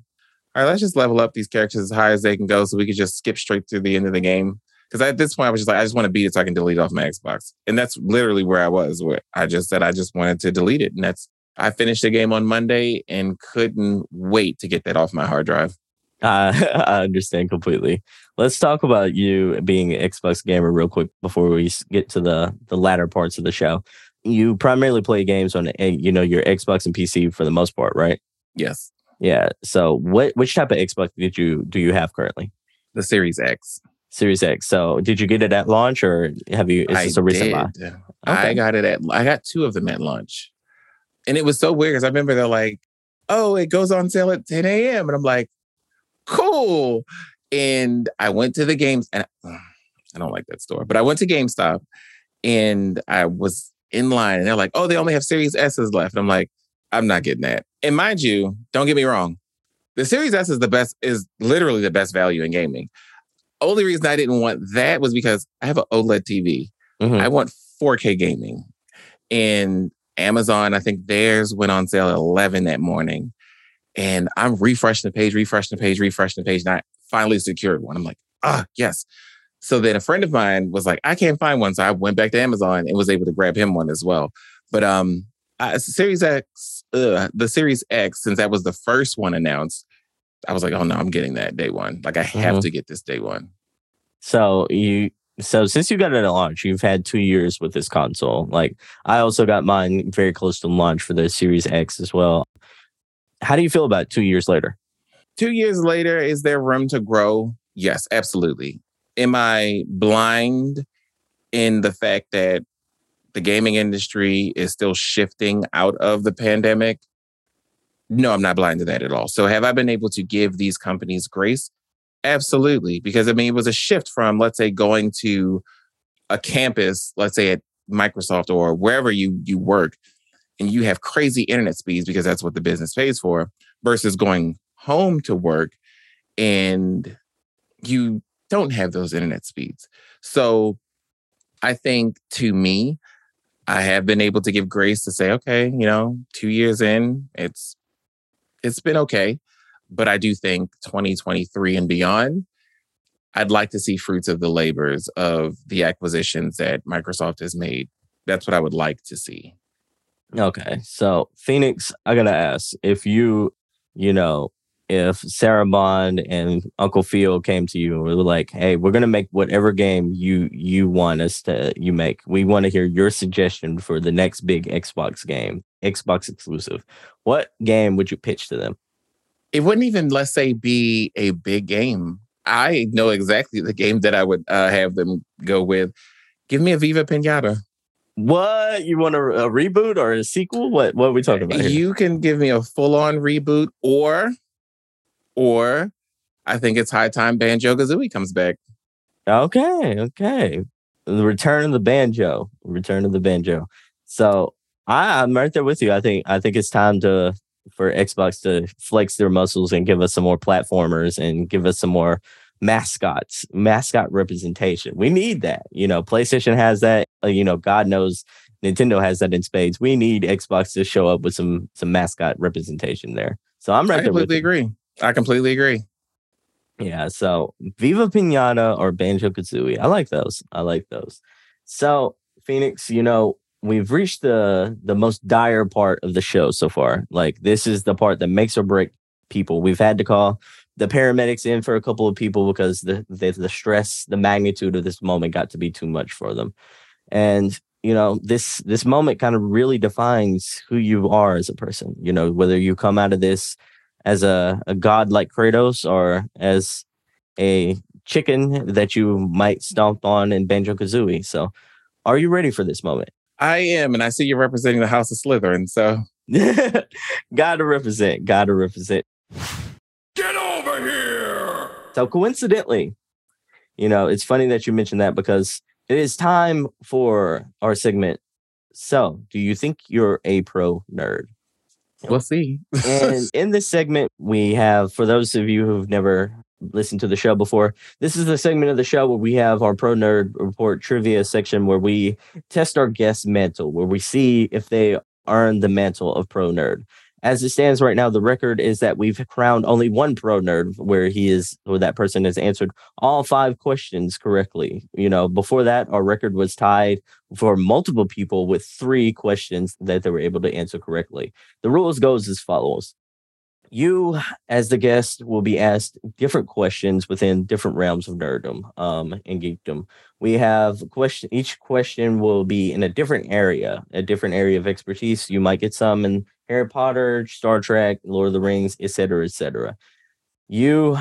all right, let's just level up these characters as high as they can go so we could just skip straight to the end of the game. Because at this point, I was just like, I just want to beat it so I can delete off my Xbox. And that's literally where I was. Where I just said I just wanted to delete it. And that's I finished the game on Monday and couldn't wait to get that off my hard drive. Uh, I understand completely. Let's talk about you being an Xbox gamer real quick before we get to the the latter parts of the show. You primarily play games on eh, you know your Xbox and PC for the most part, right? Yes. Yeah. So what which type of Xbox did you do you have currently? The Series X. Series X. So did you get it at launch or have you? Is this a recent buy? Okay. I got it at. I got two of them at launch. And it was so weird because I remember they're like, oh, it goes on sale at 10 a.m. And I'm like, cool. And I went to the games and I don't like that store, but I went to GameStop and I was in line and they're like, oh, they only have Series S's left. And I'm like, I'm not getting that. And mind you, don't get me wrong, the Series S is the best, is literally the best value in gaming. Only reason I didn't want that was because I have an OLED TV. Mm-hmm. I want 4K gaming. And Amazon, I think theirs went on sale at 11 that morning. And I'm refreshing the page, refreshing the page, refreshing the page. And I finally secured one. I'm like, ah, yes. So then a friend of mine was like, I can't find one. So I went back to Amazon and was able to grab him one as well. But um, I, Series X, uh, the Series X, since that was the first one announced, I was like, oh no, I'm getting that day one. Like I have mm-hmm. to get this day one. So you so since you got it at launch, you've had two years with this console. Like I also got mine very close to launch for the Series X as well. How do you feel about two years later? Two years later, is there room to grow? Yes, absolutely. Am I blind in the fact that the gaming industry is still shifting out of the pandemic? No, I'm not blind to that at all. So, have I been able to give these companies grace? Absolutely. Because I mean, it was a shift from, let's say, going to a campus, let's say at Microsoft or wherever you, you work, and you have crazy internet speeds because that's what the business pays for, versus going home to work and you don't have those internet speeds. So I think to me, I have been able to give grace to say, okay, you know, two years in, it's it's been okay. But I do think 2023 and beyond, I'd like to see fruits of the labors of the acquisitions that Microsoft has made. That's what I would like to see. Okay. So, Phoenix, I got to ask if you, you know, if Sarah Bond and Uncle Phil came to you and were like, "Hey, we're gonna make whatever game you you want us to you make. We want to hear your suggestion for the next big Xbox game, Xbox exclusive. What game would you pitch to them?" It wouldn't even, let's say, be a big game. I know exactly the game that I would uh, have them go with. Give me a Viva Pinata. What you want a, a reboot or a sequel? What what are we talking about? Here? You can give me a full on reboot, or or I think it's high time Banjo Kazooie comes back. Okay, okay. The return of the banjo. Return of the banjo. So I, I'm right there with you. I think I think it's time to for Xbox to flex their muscles and give us some more platformers and give us some more mascots, mascot representation. We need that. You know, PlayStation has that. Uh, you know, God knows Nintendo has that in spades. We need Xbox to show up with some some mascot representation there. So I'm right I completely agree. I completely agree. Yeah. So Viva Pinata or Banjo Kazooie. I like those. I like those. So Phoenix, you know, we've reached the the most dire part of the show so far. Like this is the part that makes or break people. We've had to call the paramedics in for a couple of people because the the, the stress, the magnitude of this moment got to be too much for them. And you know, this this moment kind of really defines who you are as a person. You know, whether you come out of this as a, a god like Kratos or as a chicken that you might stomp on in Banjo Kazooie. So, are you ready for this moment? I am, and I see you're representing the House of Slytherin. So, gotta represent, gotta represent. Get over here. So, coincidentally, you know, it's funny that you mentioned that because it is time for our segment. So, do you think you're a pro nerd? We'll see. and in this segment, we have, for those of you who've never listened to the show before, this is the segment of the show where we have our Pro Nerd Report trivia section where we test our guest mantle, where we see if they earn the mantle of Pro Nerd as it stands right now, the record is that we've crowned only one pro nerd where he is, or that person has answered all five questions correctly. You know, before that, our record was tied for multiple people with three questions that they were able to answer correctly. The rules goes as follows. You, as the guest, will be asked different questions within different realms of nerddom um, and geekdom. We have question. Each question will be in a different area, a different area of expertise. You might get some in Harry Potter, Star Trek, Lord of the Rings, etc., etc. You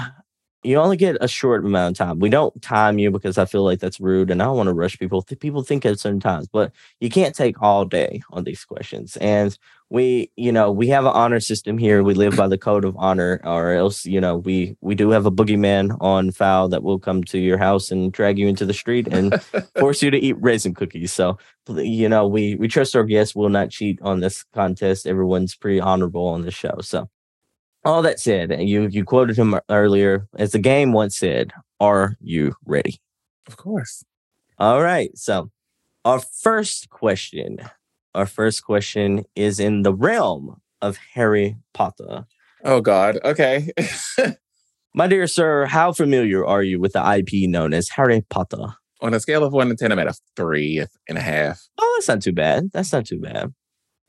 you only get a short amount of time. We don't time you because I feel like that's rude and I don't want to rush people. Th- People think at certain times, but you can't take all day on these questions. And we, you know, we have an honor system here. We live by the code of honor, or else, you know, we we do have a boogeyman on foul that will come to your house and drag you into the street and force you to eat raisin cookies. So, you know, we we trust our guests will not cheat on this contest. Everyone's pretty honorable on this show. So, all that said, and you you quoted him earlier as the game once said, "Are you ready?" Of course. All right. So, our first question, our first question is in the realm of Harry Potter. Oh God. Okay. My dear sir, how familiar are you with the IP known as Harry Potter? On a scale of one to ten, I'm at a three and a half. Oh, that's not too bad. That's not too bad.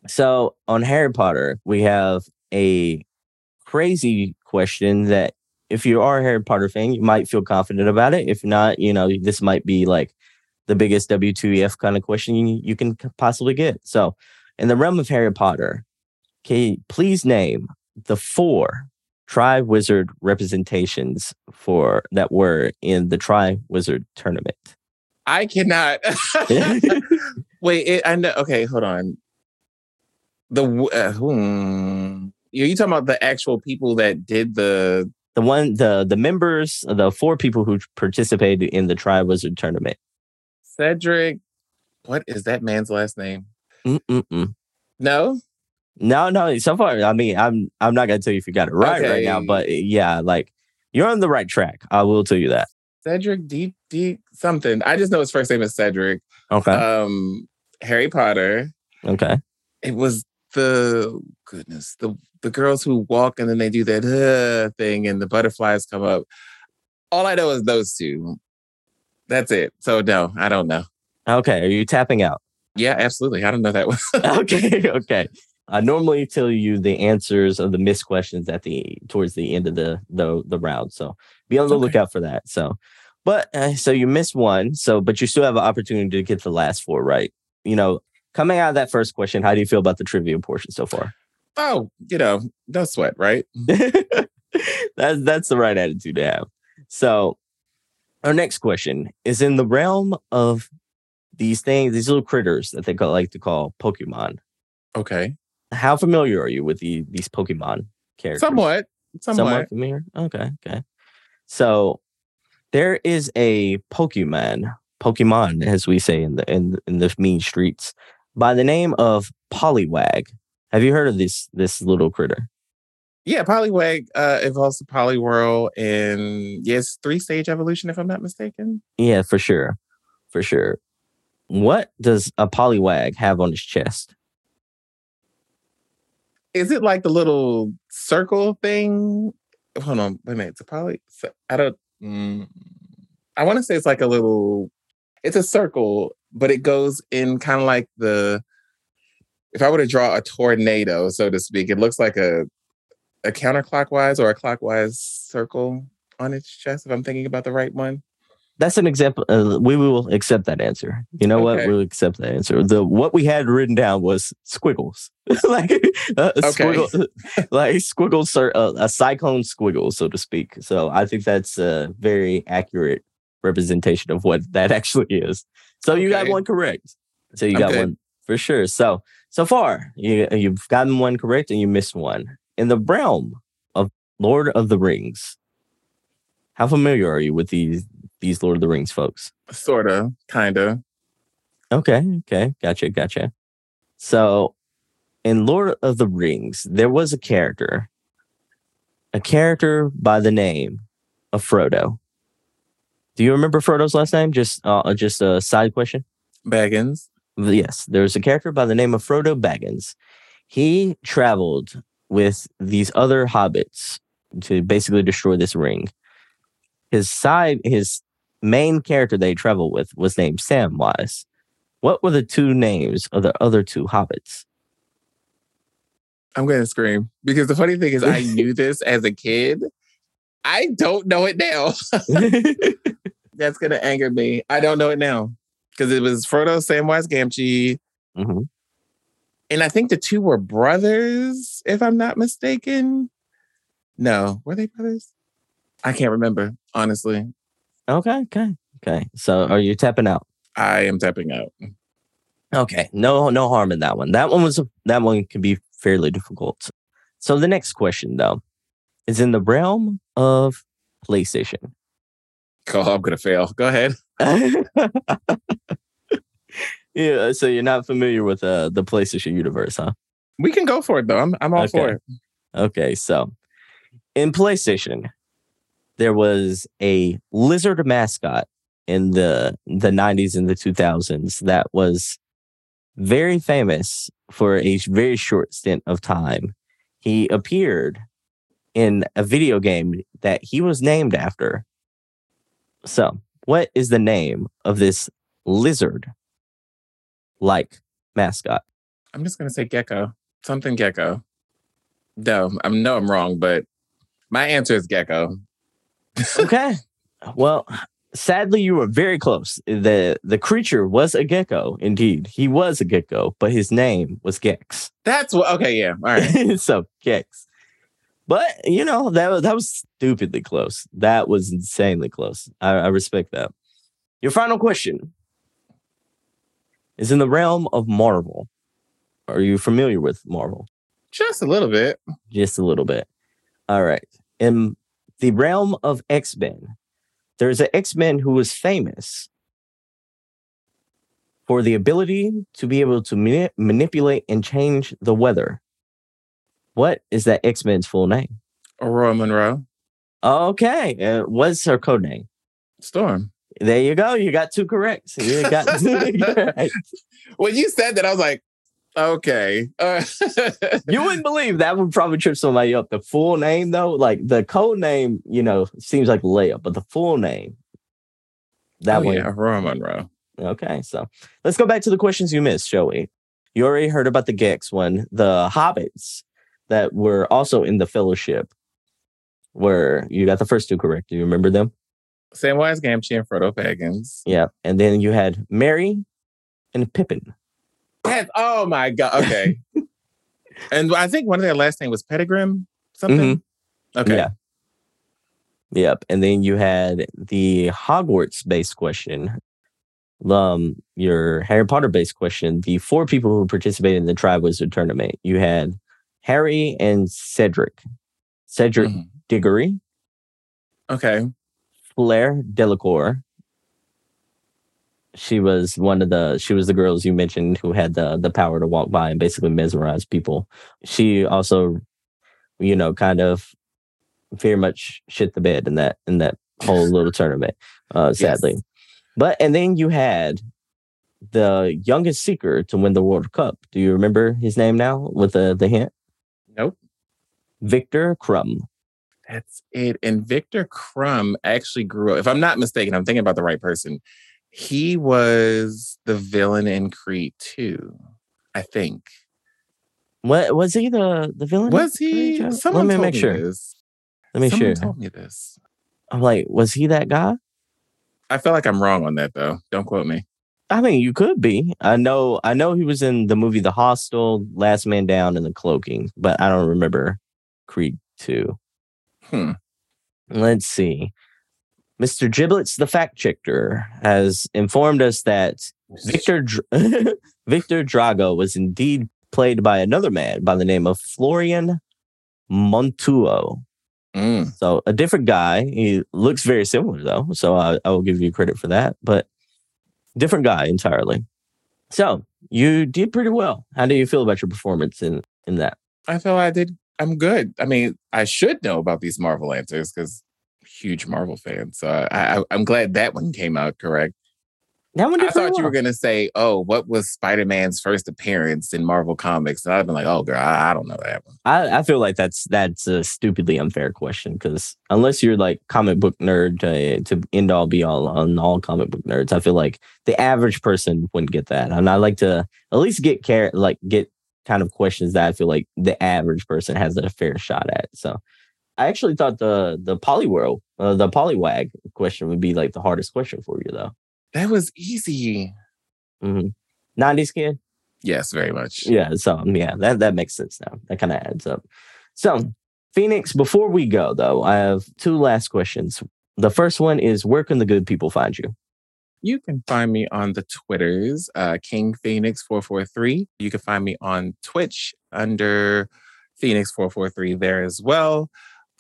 So, on Harry Potter, we have a crazy question that if you are a Harry Potter fan, you might feel confident about it. If not, you know, this might be like the biggest W2EF kind of question you, you can possibly get. So, in the realm of Harry Potter, can you please name the four Tri Wizard representations for that were in the Tri Wizard tournament? I cannot. Wait, it, I know. Okay, hold on. The uh, hmm. You talking about the actual people that did the? the one the the members the four people who participated in the tri wizard tournament Cedric, what is that man's last name? Mm-mm-mm. No, no no so far i mean i'm i'm not gonna tell you if you got it right right now but yeah like you're on the right track i will tell you that Cedric Deep Deep something. I just know his first name is Cedric. okay Um, Harry Potter. okay It was the goodness the the girls who walk and then they do that uh, thing and the butterflies come up. All I know is those two. That's it. So no, I don't know. okay are you tapping out Yeah, absolutely. I don't know that one. okay okay i normally tell you the answers of the missed questions at the towards the end of the the, the round so be on the Okay. lookout for that so but uh, so you missed one so but you still have an opportunity to get the last four right you know coming out of that first question how do you feel about the trivia portion so far oh, you know, no sweat, right? that's that's the right attitude to have. So, our next question is in the realm of these things, these little critters that they call, like to call Pokemon. Okay. How familiar are you with the, these Pokemon characters? Somewhat. Somewhat. familiar. Okay, okay. So, there is a Pokemon, Pokemon, as we say in the in in the mean streets, by the name of Poliwag. Have you heard of this this little critter? Yeah, Poliwag uh, evolves to Poliwhirl and yes, three stage evolution, if I'm not mistaken. Yeah, for sure. For sure. What does a Poliwag have on his chest? Is it like the little circle thing? Hold on, wait a minute. It's a poly. I don't. Mm, I want to say it's like a little. It's a circle, but it goes in kind of like the. If I were to draw a tornado, so to speak, it looks like a a counterclockwise or a clockwise circle on its chest. If I'm thinking about the right one. That's an example. Uh, we will accept that answer. You know what? We'll accept that answer. The what we had written down was squiggles, like uh, a Okay. squiggle, like squiggles, uh, a cyclone squiggle, so to speak. So I think that's a very accurate representation of what that actually is. So you got one correct. So you I'm got good. one for sure. So so far you you've gotten one correct and you missed one in the realm of Lord of the Rings. How familiar are you with these these Lord of the Rings folks? Sorta, kinda. Okay, okay, gotcha, gotcha. So, in Lord of the Rings, there was a character, a character by the name of Frodo. Do you remember Frodo's last name? Just, uh, just a side question. Baggins. Yes, there's a character by the name of Frodo Baggins. He traveled with these other hobbits to basically destroy this ring. His side, his main character they traveled with was named Samwise. What were the two names of the other two hobbits? I'm gonna scream because the funny thing is, I knew this as a kid. I don't know it now. That's gonna anger me. I don't know it now because it was Frodo, Samwise Gamgee, Mhm. and I think the two were brothers, if I'm not mistaken. No, were they brothers? I can't remember, honestly. Okay, okay, okay. So are you tapping out? I am tapping out. Okay, no, no harm in that one. That one was that one can be fairly difficult. So the next question though is in the realm of PlayStation. Oh, I'm gonna fail. Go ahead. yeah, so you're not familiar with uh, the PlayStation universe, huh? We can go for it though. I'm I'm all for it. Okay, so in PlayStation, there was a lizard mascot in the the 90s and the 2000s that was very famous for a very short stint of time. He appeared in a video game that he was named after. So, what is the name of this lizard like mascot? I'm just gonna say gecko. Something gecko. No, I know I'm wrong, but my answer is gecko. okay. Well, sadly, you were very close. the The creature was a gecko, indeed. He was a gecko, but his name was Gex. That's what. Okay, yeah. All right. so Gex. But you know that was that was stupidly close. That was insanely close. I, I respect that. Your final question is in the realm of Marvel. Are you familiar with Marvel? Just a little bit. just a little bit. All right. In the realm of X Men, there's an X Men who was famous for the ability to be able to mani- manipulate and change the weather. What is that X Men's full name? Ororo Munroe. Okay. Uh, what's her code name? Storm. There you go. You got two correct. You got two correct. When you said that, I was like, okay. Uh, You wouldn't believe that would probably trip somebody up. The full name, though, like the code name, you know, seems like Leia, but the full name, that oh, one. yeah, Ororo Munroe. Okay, so let's go back to the questions you missed, shall we? You already heard about the Gex one, the hobbits that were also in the fellowship. Where you got the first two correct. Do you remember them? Samwise Gamgee and Frodo Baggins. Yeah. And then you had Merry and Pippin. Yes. Oh my god. Okay. and I think one of their last name was Pettigrim. Something. Okay. Mm-hmm. Yeah. Yep. And then you had the Hogwarts based question. Um, your Harry Potter based question. The four people who participated in the Triwizard tournament. You had Harry and Cedric. Cedric Mhm. Diggory, Okay. Fleur Delacour. She was one of the she was the girls you mentioned who had the the power to walk by and basically mesmerize people. She also, you know, kind of very much shit the bed in that in that whole little tournament, uh, sadly. Yes. But and then you had the youngest seeker to win the World Cup. Do you remember his name now with the the hint? Nope. Viktor Krum. That's it. And Viktor Krum actually grew up. If I'm not mistaken, I'm thinking about the right person. He was the villain in Creed 2, I think. What was he the the villain? Was he? Let Someone me told make sure. this. Let me Someone sure. told me this. I'm like, was he that guy? I feel like I'm wrong on that though. Don't quote me. I mean, you could be. I know. I know he was in the movie The Hostel, Last Man Down, and The Cloaking, but I don't remember Creed Two. Hmm. Let's see. Mr. Giblets, the fact checker, has informed us that Victor Dr- Victor Drago was indeed played by another man by the name of Florian Munteanu. Mm. So a different guy. He looks very similar though, so I, I will give you credit for that. But different guy entirely. So you did pretty well. How do you feel about your performance in in that? I feel I did. I'm good. I mean, I should know about these Marvel answers because huge Marvel fan. So I, I, I'm glad that one came out correct. That one I thought you were gonna say, "Oh, what was Spider-Man's first appearance in Marvel Comics?" And I've been like, "Oh, girl, I, I don't know that one." I, I feel like that's that's a stupidly unfair question because unless you're like comic book nerd to, to end all be all on all comic book nerds, I feel like the average person wouldn't get that. And I like to at least get care like get kind of questions that I feel like the average person has a fair shot at. So I actually thought the the Poliwhirl uh, the Poliwag question would be like the hardest question for you though. That was easy. hmm 90s kid. Yes, very much. Yeah, so um, yeah, that that makes sense now. That kind of adds up. So Phoenix, before we go, though, I have two last questions. The first one is where can the good people find you? You can find me on the Twitters, uh, King Phoenix 443. You can find me on Twitch under Phoenix 443 there as well.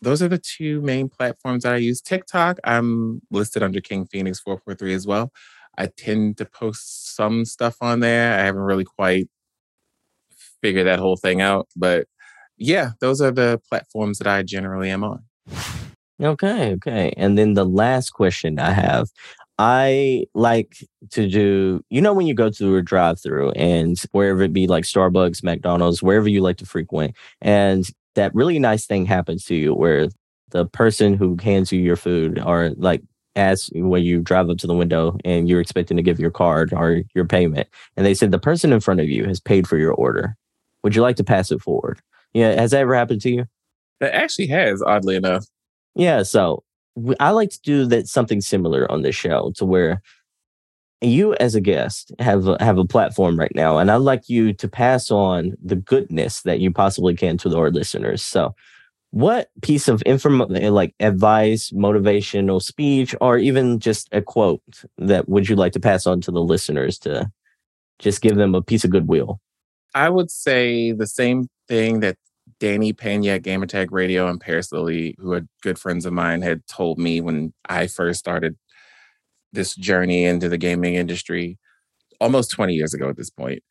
Those are the two main platforms that I use. TikTok, I'm listed under King Phoenix 443 as well. I tend to post some stuff on there. I haven't really quite figured that whole thing out, but yeah, those are the platforms that I generally am on. Okay, okay. And then the last question I have I like to do, you know, when you go to a drive through and wherever it be like Starbucks, McDonald's, wherever you like to frequent, and that really nice thing happens to you where the person who hands you your food or like as when you drive up to the window and you're expecting to give your card or your payment, and they said the person in front of you has paid for your order. Would you like to pass it forward? Yeah, has that ever happened to you? That actually has, oddly enough. Yeah, so I like to do that something similar on this show to where you as a guest have a, have a platform right now and I'd like you to pass on the goodness that you possibly can to our listeners. So what piece of information like advice, motivational speech or even just a quote that would you like to pass on to the listeners to just give them a piece of goodwill? I would say the same thing that Danny Pena at Gamertag Radio and Paris Lilly who are good friends of mine, had told me when I first started this journey into the gaming industry almost 20 years ago at this point.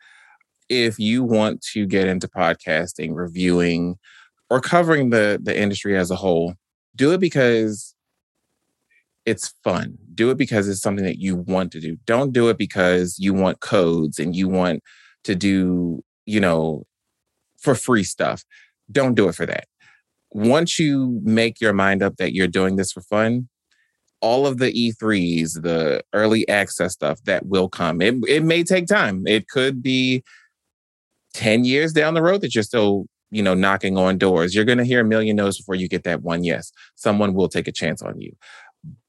If you want to get into podcasting, reviewing, or covering the, the industry as a whole, do it because it's fun. Do it because it's something that you want to do. Don't do it because you want codes and you want to do, you know, for free stuff don't do it for that. Once you make your mind up that you're doing this for fun, all of the E3s, the early access stuff that will come. It, it may take time. It could be 10 years down the road that you're still, you know, knocking on doors. You're going to hear a million no's before you get that one yes. Someone will take a chance on you.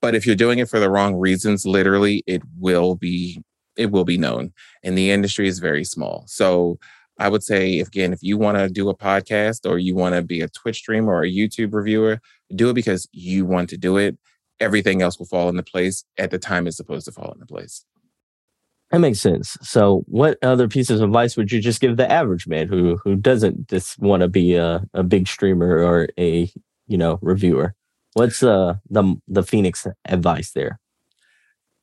But if you're doing it for the wrong reasons, literally it will be it will be known. And the industry is very small. So I would say, again, if you want to do a podcast or you want to be a Twitch streamer or a YouTube reviewer, do it because you want to do it. Everything else will fall into place at the time it's supposed to fall into place. That makes sense. So, what other pieces of advice would you just give the average man who who doesn't just want to be a, a big streamer or a you know reviewer? What's uh, the the Phoenix advice there?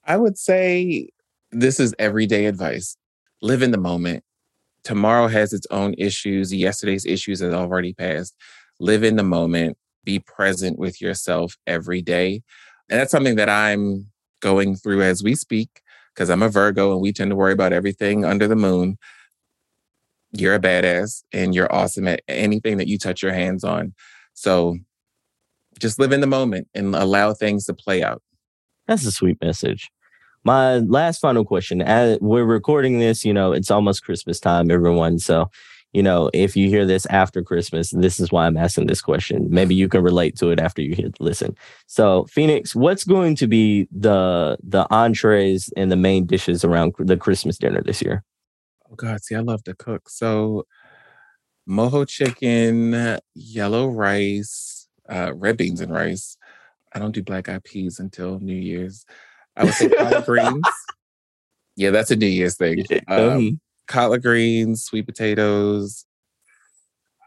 I would say this is everyday advice. Live in the moment tomorrow has its own issues. Yesterday's issues have already passed. Live in the moment, be present with yourself every day. And that's something that I'm going through as we speak, because I'm a Virgo and we tend to worry about everything under the moon. You're a badass and you're awesome at anything that you touch your hands on. So just live in the moment and allow things to play out. That's a sweet message. My last final question. As we're recording this, you know, it's almost Christmas time, everyone. So, you know, if you hear this after Christmas, this is why I'm asking this question. Maybe you can relate to it after you hear listen. So, Phoenix, what's going to be the the entrees and the main dishes around the Christmas dinner this year? Oh God, see, I love to cook. So, mojo chicken, yellow rice, uh, red beans and rice. I don't do black eyed peas until New Year's. I would say collard greens. Yeah, that's a New Year's thing. Um, collard greens, sweet potatoes.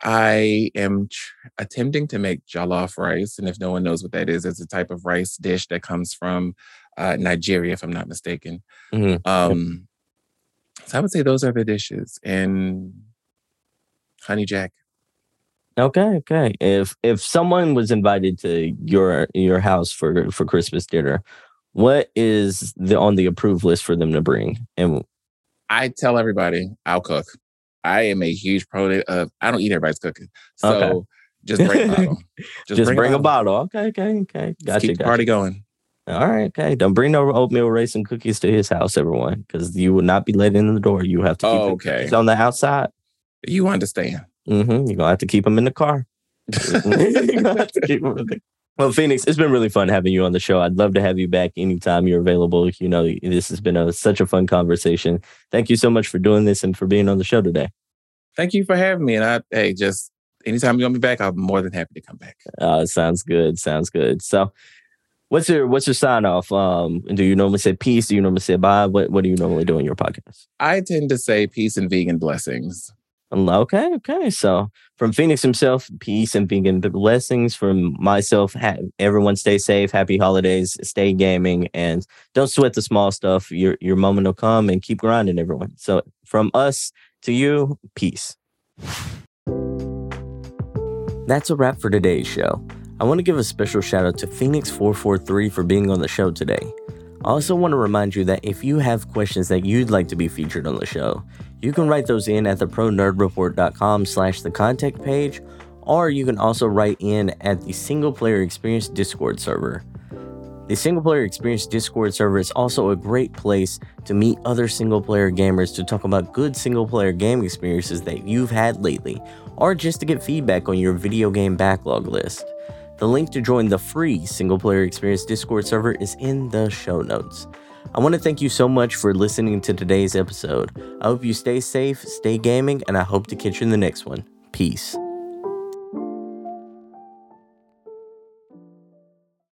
I am tr- attempting to make jollof rice, and if no one knows what that is, it's a type of rice dish that comes from uh, Nigeria, if I'm not mistaken. Mm-hmm. Um, so I would say those are the dishes, and honey jack. Okay, okay. If if someone was invited to your your house for for Christmas dinner, what is the on the approved list for them to bring? And I tell everybody I'll cook. I am a huge proponent of I don't eat everybody's cooking. So okay. just bring a bottle. Just, just bring, bring a, bottle. a, bottle. Okay, okay, okay. Gotcha. Keep the party going. All right, okay. Don't bring no oatmeal raisin cookies to his house, everyone, because you will not be let in the door. You have to keep oh, okay. on the outside. You understand. Mm-hmm. You're gonna have to keep them in the car. You're gonna have to keep them in the well, Phoenix, it's been really fun having you on the show. I'd love to have you back anytime you're available. You know, this has been a, such a fun conversation. Thank you so much for doing this and for being on the show today. Thank you for having me. And I, hey, just anytime you want me back, I'm more than happy to come back. Uh, sounds good. Sounds good. So, what's your what's your sign off? Um, do you normally say peace? Do you normally say bye? What What do you normally do in your podcast? I tend to say peace and vegan blessings. Okay, okay. So from Phoenix himself, peace and vegan blessings. From myself, ha- everyone stay safe, happy holidays, stay gaming, and don't sweat the small stuff. Your your moment will come, and keep grinding, everyone. So from us to you, peace. That's a wrap for today's show. I want to give a special shout out to Phoenix443 for being on the show today. I also want to remind you that if you have questions that you'd like to be featured on the show, you can write those in at thepronerdreport.com slash the contact page, or you can also write in at the Single Player Experience Discord server. The Single Player Experience Discord server is also a great place to meet other single player gamers to talk about good single player game experiences that you've had lately, or just to get feedback on your video game backlog list. The link to join the free Single Player Experience Discord server is in the show notes. I want to thank you so much for listening to today's episode. I hope you stay safe, stay gaming, and I hope to catch you in the next one. Peace.